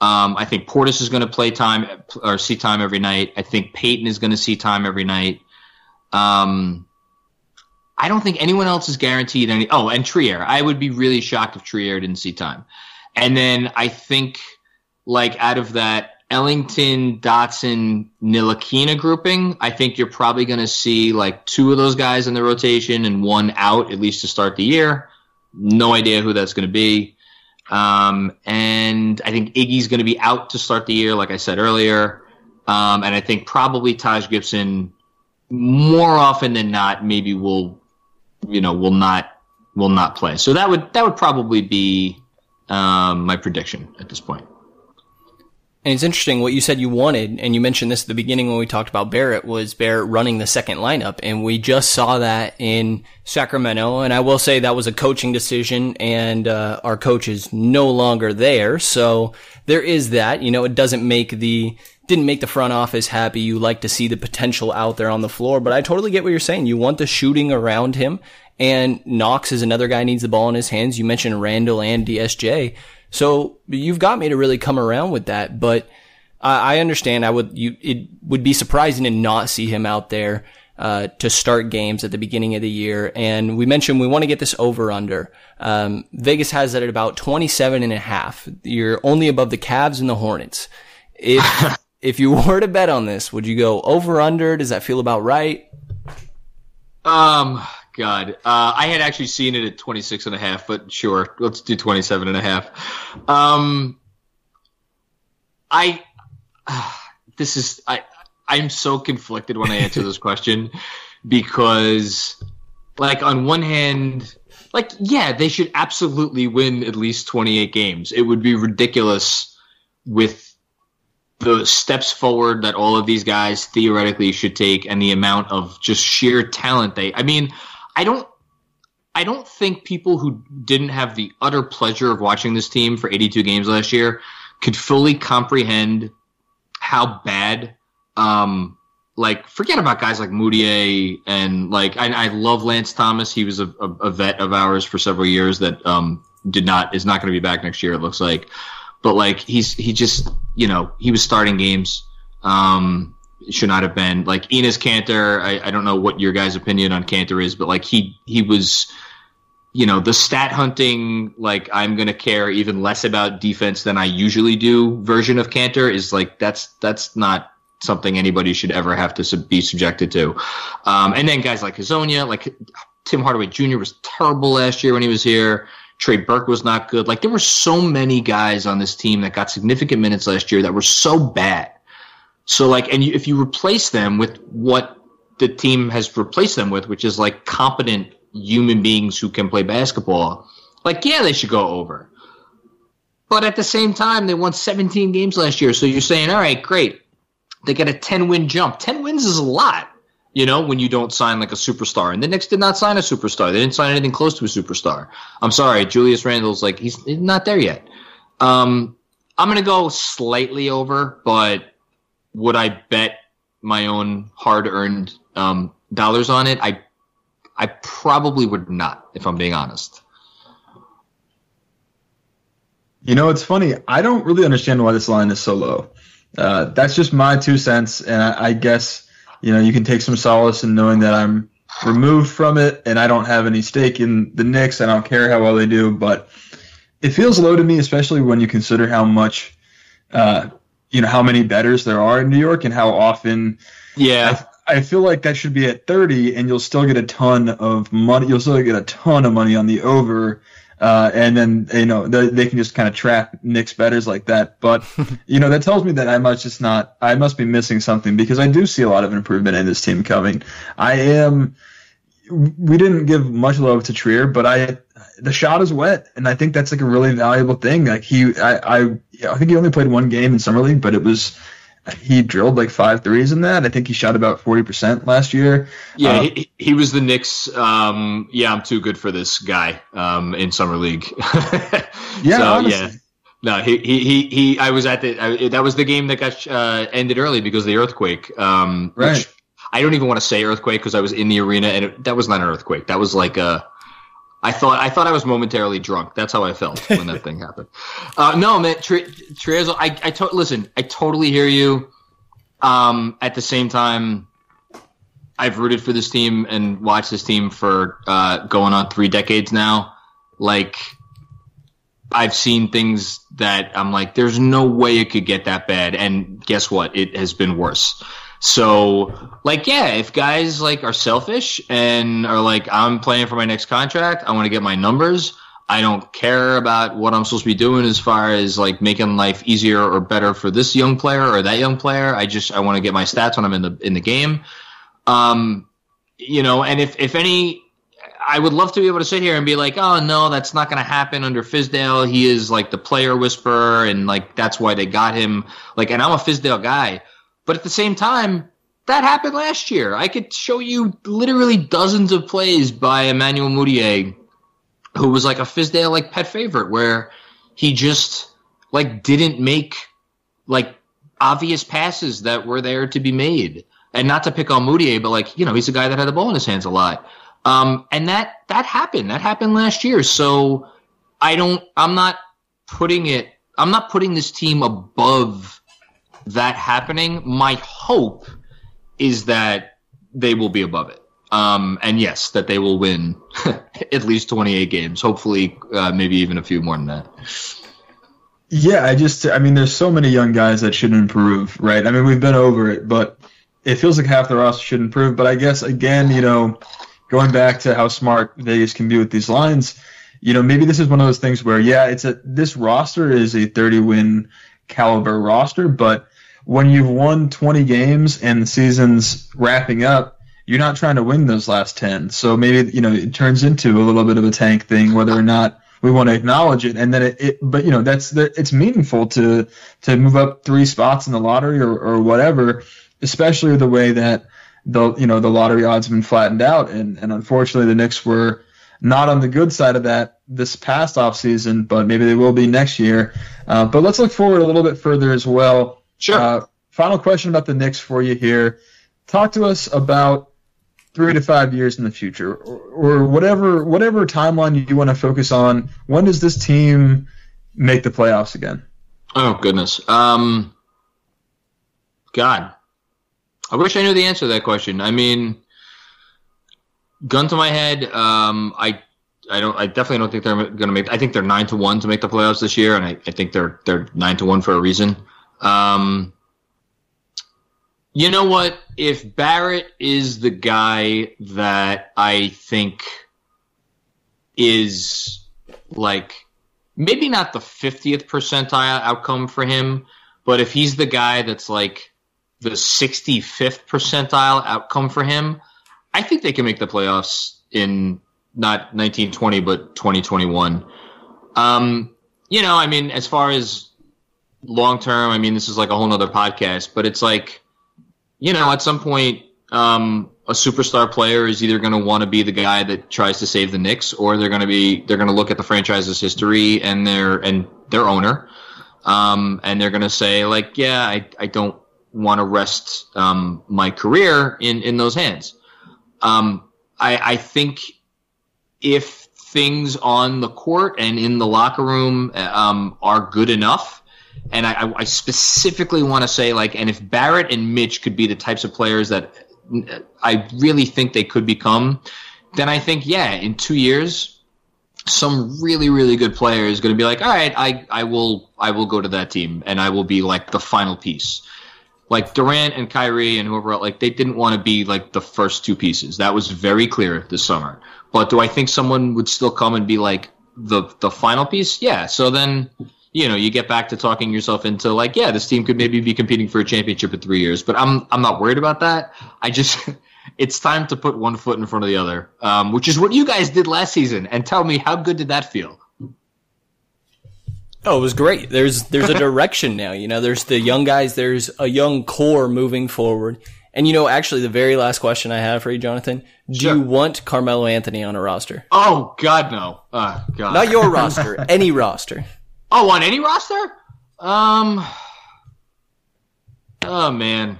Um, I think Portis is going to play time or see time every night. I think Payton is going to see time every night. Um, I don't think anyone else is guaranteed any. Oh, and Trier. I would be really shocked if Trier didn't see time. And then I think, like, out of that Ellington, Dotson, Ntilikina grouping, I think you're probably going to see like two of those guys in the rotation and one out at least to start the year. No idea who that's going to be. Um, and I think Iggy's going to be out to start the year, like I said earlier. Um, and I think probably Taj Gibson more often than not maybe will you know will not will not play. So that would that would probably be um, my prediction at this point. And it's interesting what you said you wanted, and you mentioned this at the beginning when we talked about Barrett, was Barrett running the second lineup. And we just saw that in Sacramento. And I will say that was a coaching decision, and uh, our coach is no longer there. So there is that. You know, it doesn't make the didn't make the front office happy. You like to see the potential out there on the floor, but I totally get what you're saying. You want the shooting around him, and Knox is another guy needs the ball in his hands. You mentioned Randle and DSJ. So you've got me to really come around with that, but I, I understand. I would you it would be surprising to not see him out there uh, to start games at the beginning of the year. And we mentioned we want to get this over under. Um, Vegas has it at about 27 and a half. You're only above the Cavs and the Hornets. If if you were to bet on this, would you go over under? Does that feel about right? Um, God, uh, I had actually seen it at 26 and a half, but sure, let's do 27 and a half. Um, I, uh, this is, I, I'm so conflicted when I answer this question because, like, on one hand, like, yeah, they should absolutely win at least 28 games. It would be ridiculous with the steps forward that all of these guys theoretically should take and the amount of just sheer talent they, I mean, I don't I don't think people who didn't have the utter pleasure of watching this team for 82 games last year could fully comprehend how bad um like forget about guys like Mudiay and like I, I love Lance Thomas. He was a, a, a, vet of ours for several years that um did not is not going to be back next year. It looks like, but like he's he just you know he was starting games. Um, should not have been like Enes Kanter. I, I don't know what your guys' opinion on Kanter is, but like he he was, you know, the stat hunting. Like I'm gonna care even less about defense than I usually do. Version of Kanter is like that's that's not something anybody should ever have to sub- be subjected to. Um, and then guys like Hezonja, like Tim Hardaway Jr. was terrible last year when he was here. Trey Burke was not good. Like there were so many guys on this team that got significant minutes last year that were so bad so like, and you, if you replace them with what the team has replaced them with, which is like competent human beings who can play basketball, like yeah, they should go over. But at the same time, they won 17 games last year. So you're saying, all right, great. They get a 10 win jump. 10 wins is a lot, you know, when you don't sign like a superstar. And the Knicks did not sign a superstar. They didn't sign anything close to a superstar. I'm sorry, Julius Randle's like, he's not there yet. Um, I'm going to go slightly over, but would I bet my own hard earned um, dollars on it? I I probably would not, if I'm being honest. You know, it's funny. I don't really understand why this line is so low. Uh, that's just my two cents, and I, I, guess you know you can take some solace in knowing that I'm removed from it, and I don't have any stake in the Knicks. I don't care how well they do, but it feels low to me, especially when you consider how much uh, you know how many betters there are in New York and how often. Yeah. I, I feel like that should be at 30 and you'll still get a ton of money. You'll still get a ton of money on the over. Uh, and then, you know, they, they can just kind of trap Knicks betters like that. But, you know, that tells me that I must just not, I must be missing something because I do see a lot of improvement in this team coming. I am, we didn't give much love to Trier, but I, the shot is wet, and I think that's like a really valuable thing. Like he, I, I, I think he only played one game in summer league, but it was he drilled like five threes in that. I think he shot about forty percent last year. Yeah, uh, he, he, was the Knicks. Um, yeah, I'm too good for this guy um, in summer league. yeah, so, yeah. No, he, he, he, he, I was at the, I, that was the game that got uh, ended early because of the earthquake. Um, right. I don't even want to say earthquake because I was in the arena and it, that was not an earthquake. That was like a, I thought I thought I was momentarily drunk. That's how I felt when that thing happened. Uh, no, man, Trier's. I I to- listen. I totally hear you. Um, at the same time, I've rooted for this team and watched this team for uh, going on three decades now. Like, I've seen things that I'm like, there's no way it could get that bad. And guess what? It has been worse. So, like, yeah, if guys like are selfish and are like, I'm playing for my next contract, I want to get my numbers. I don't care about what I'm supposed to be doing as far as like making life easier or better for this young player or that young player. I just I want to get my stats when I'm in the in the game. Um, you know, and if if any, I would love to be able to sit here and be like, oh no, that's not going to happen under Fizdale. He is like the player whisperer, and like that's why they got him. Like, and I'm a Fizdale guy, but at the same time, that happened last year. I could show you literally dozens of plays by Emmanuel Mudiay who was like a Fizdale like pet favorite, where he just like didn't make like obvious passes that were there to be made. And not to pick on Mudiay, but like you know he's a guy that had the ball in his hands a lot. Um, and that that happened. That happened last year. So I don't. I'm not putting it. I'm not putting this team above that happening. My hope is that they will be above it. Um, and yes, that they will win at least 28 games. Hopefully, uh, maybe even a few more than that. Yeah, I just, I mean, there's so many young guys that should improve, right? I mean, we've been over it, but it feels like half the roster should improve. But I guess, again, you know, going back to how smart Vegas can be with these lines, you know, maybe this is one of those things where, yeah, it's a, this roster is a 30 win caliber roster, but when you've won 20 games and the season's wrapping up, you're not trying to win those last 10. So maybe, you know, it turns into a little bit of a tank thing, whether or not we want to acknowledge it. And then it, it but you know, that's the, it's meaningful to, to move up three spots in the lottery or, or whatever, especially the way that the, you know, the lottery odds have been flattened out. And, and unfortunately the Knicks were not on the good side of that this past off season, but maybe they will be next year. Uh, but let's look forward a little bit further as well. Sure. Uh, final question about the Knicks for you here. Talk to us about three to five years in the future, or, or whatever whatever timeline you want to focus on. When does this team make the playoffs again? Oh goodness, um, God, I wish I knew the answer to that question. I mean, gun to my head, um, I. I don't. I definitely don't think they're going to make. I think they're nine to one to make the playoffs this year, and I, I think they're they're nine to one for a reason. Um, you know what? If Barrett is the guy that I think is like maybe not the 50th percentile outcome for him, but if he's the guy that's like the 65th percentile outcome for him, I think they can make the playoffs in not 1920 but 2021. Um, you know, I mean, as far as long term, I mean, this is like a whole nother podcast, but it's like you know, at some point, um, a superstar player is either going to want to be the guy that tries to save the Knicks, or they're going to be they're going to look at the franchise's history and their and their owner, um, and they're going to say like, yeah, I I don't want to rest um, my career in in those hands. Um, I I think if things on the court and in the locker room um, are good enough and I, I specifically want to say like, and if Barrett and Mitch could be the types of players that I really think they could become, then I think yeah, in two years, some really really good player is going to be like, all right, I I will I will go to that team and I will be like the final piece. Like Durant and Kyrie and whoever, like they didn't want to be like the first two pieces. That was very clear this summer. But do I think someone would still come and be like the the final piece? Yeah. So then you know, you get back to talking yourself into like, yeah, this team could maybe be competing for a championship in three years. But I'm I'm not worried about that. I just it's time to put one foot in front of the other, um, which is what you guys did last season. And tell me, how good did that feel? Oh, it was great. There's there's a direction now. You know, there's the young guys. There's a young core moving forward. And you know, actually, the very last question I have for you, Jonathan: Do sure. you want Carmelo Anthony on a roster? Oh God, no. Uh, God, not your roster, any roster. Oh, on any roster? Um. Oh man,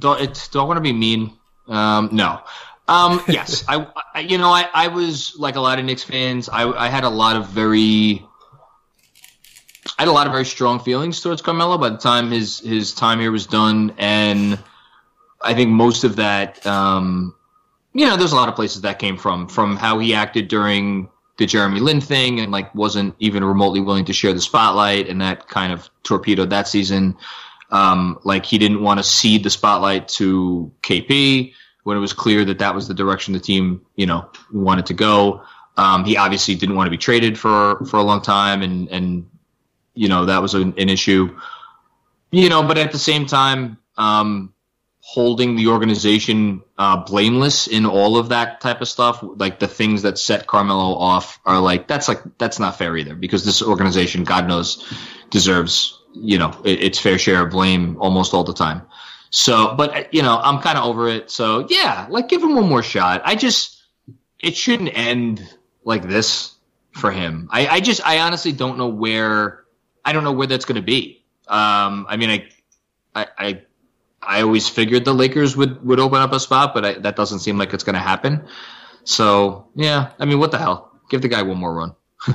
don't it, do I want to be mean? Um, no. Um, yes, I, I, you know, I, I was like a lot of Knicks fans. I, I had a lot of very, I had a lot of very strong feelings towards Carmelo by the time his his time here was done, and I think most of that um, you know, there's a lot of places that came from, from how he acted during the Jeremy Lin thing and like wasn't even remotely willing to share the spotlight, and that kind of torpedoed that season. Um, like he didn't want to cede the spotlight to KP when it was clear that that was the direction the team, you know, wanted to go. Um, he obviously didn't want to be traded for for a long time, and and you know that was an, an issue. You know, but at the same time, um, holding the organization uh, blameless in all of that type of stuff, like the things that set Carmelo off, are like that's like that's not fair either because this organization, God knows, deserves you know its fair share of blame almost all the time. So, but you know, I'm kind of over it. So yeah, like give him one more shot. I just it shouldn't end like this for him. I, I just I honestly don't know where I don't know where that's going to be. Um, I mean, I, I, I, I always figured the Lakers would would open up a spot, but I, that doesn't seem like it's going to happen. So yeah, I mean, what the hell? Give the guy one more run.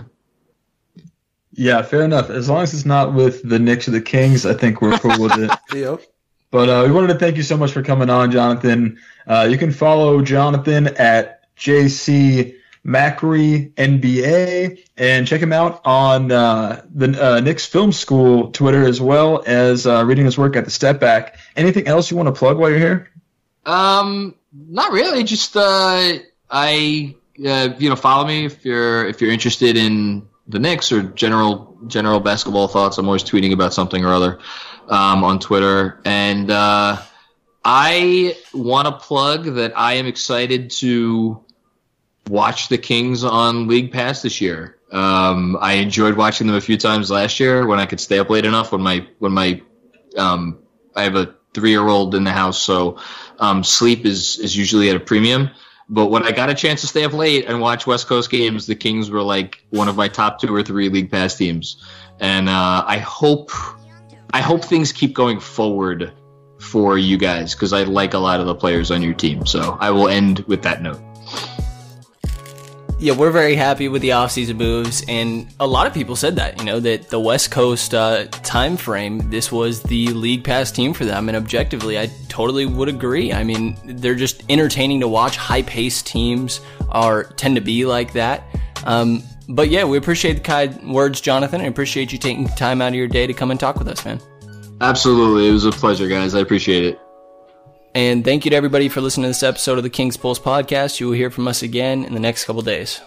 yeah, fair enough. As long as it's not with the Knicks or the Kings, I think we're cool with it. yep. But uh, we wanted to thank you so much for coming on, Jonathan. Uh, you can follow Jonathan at JC Macri NBA and check him out on uh, the uh, Knicks Film School Twitter as well as uh, reading his work at the Step Back. Anything else you want to plug while you're here? Um, not really. Just uh, I uh, you know follow me if you're if you're interested in the Knicks or general general basketball thoughts. I'm always tweeting about something or other um, on Twitter and. Uh, I want to plug that I am excited to watch the Kings on League Pass this year. Um, I enjoyed watching them a few times last year when I could stay up late enough. When my when my um, I have a three year old in the house, so um, sleep is is usually at a premium. But when I got a chance to stay up late and watch West Coast games, the Kings were like one of my top two or three League Pass teams, and uh, I hope I hope things keep going forward for you guys because I like a lot of the players on your team. So I will end with that note yeah, we're very happy with the offseason moves, and a lot of people said that, you know, that the West Coast uh, time frame, this was the league pass team for them, and objectively, I totally would agree. I mean, they're just entertaining to watch. High paced teams are tend to be like that. Um, but yeah, we appreciate the kind words, Jonathan. I appreciate you taking time out of your day to come and talk with us, man. Absolutely, it was a pleasure, guys. I appreciate it. And thank you to everybody for listening to this episode of the King's Pulse podcast. You will hear from us again in the next couple days.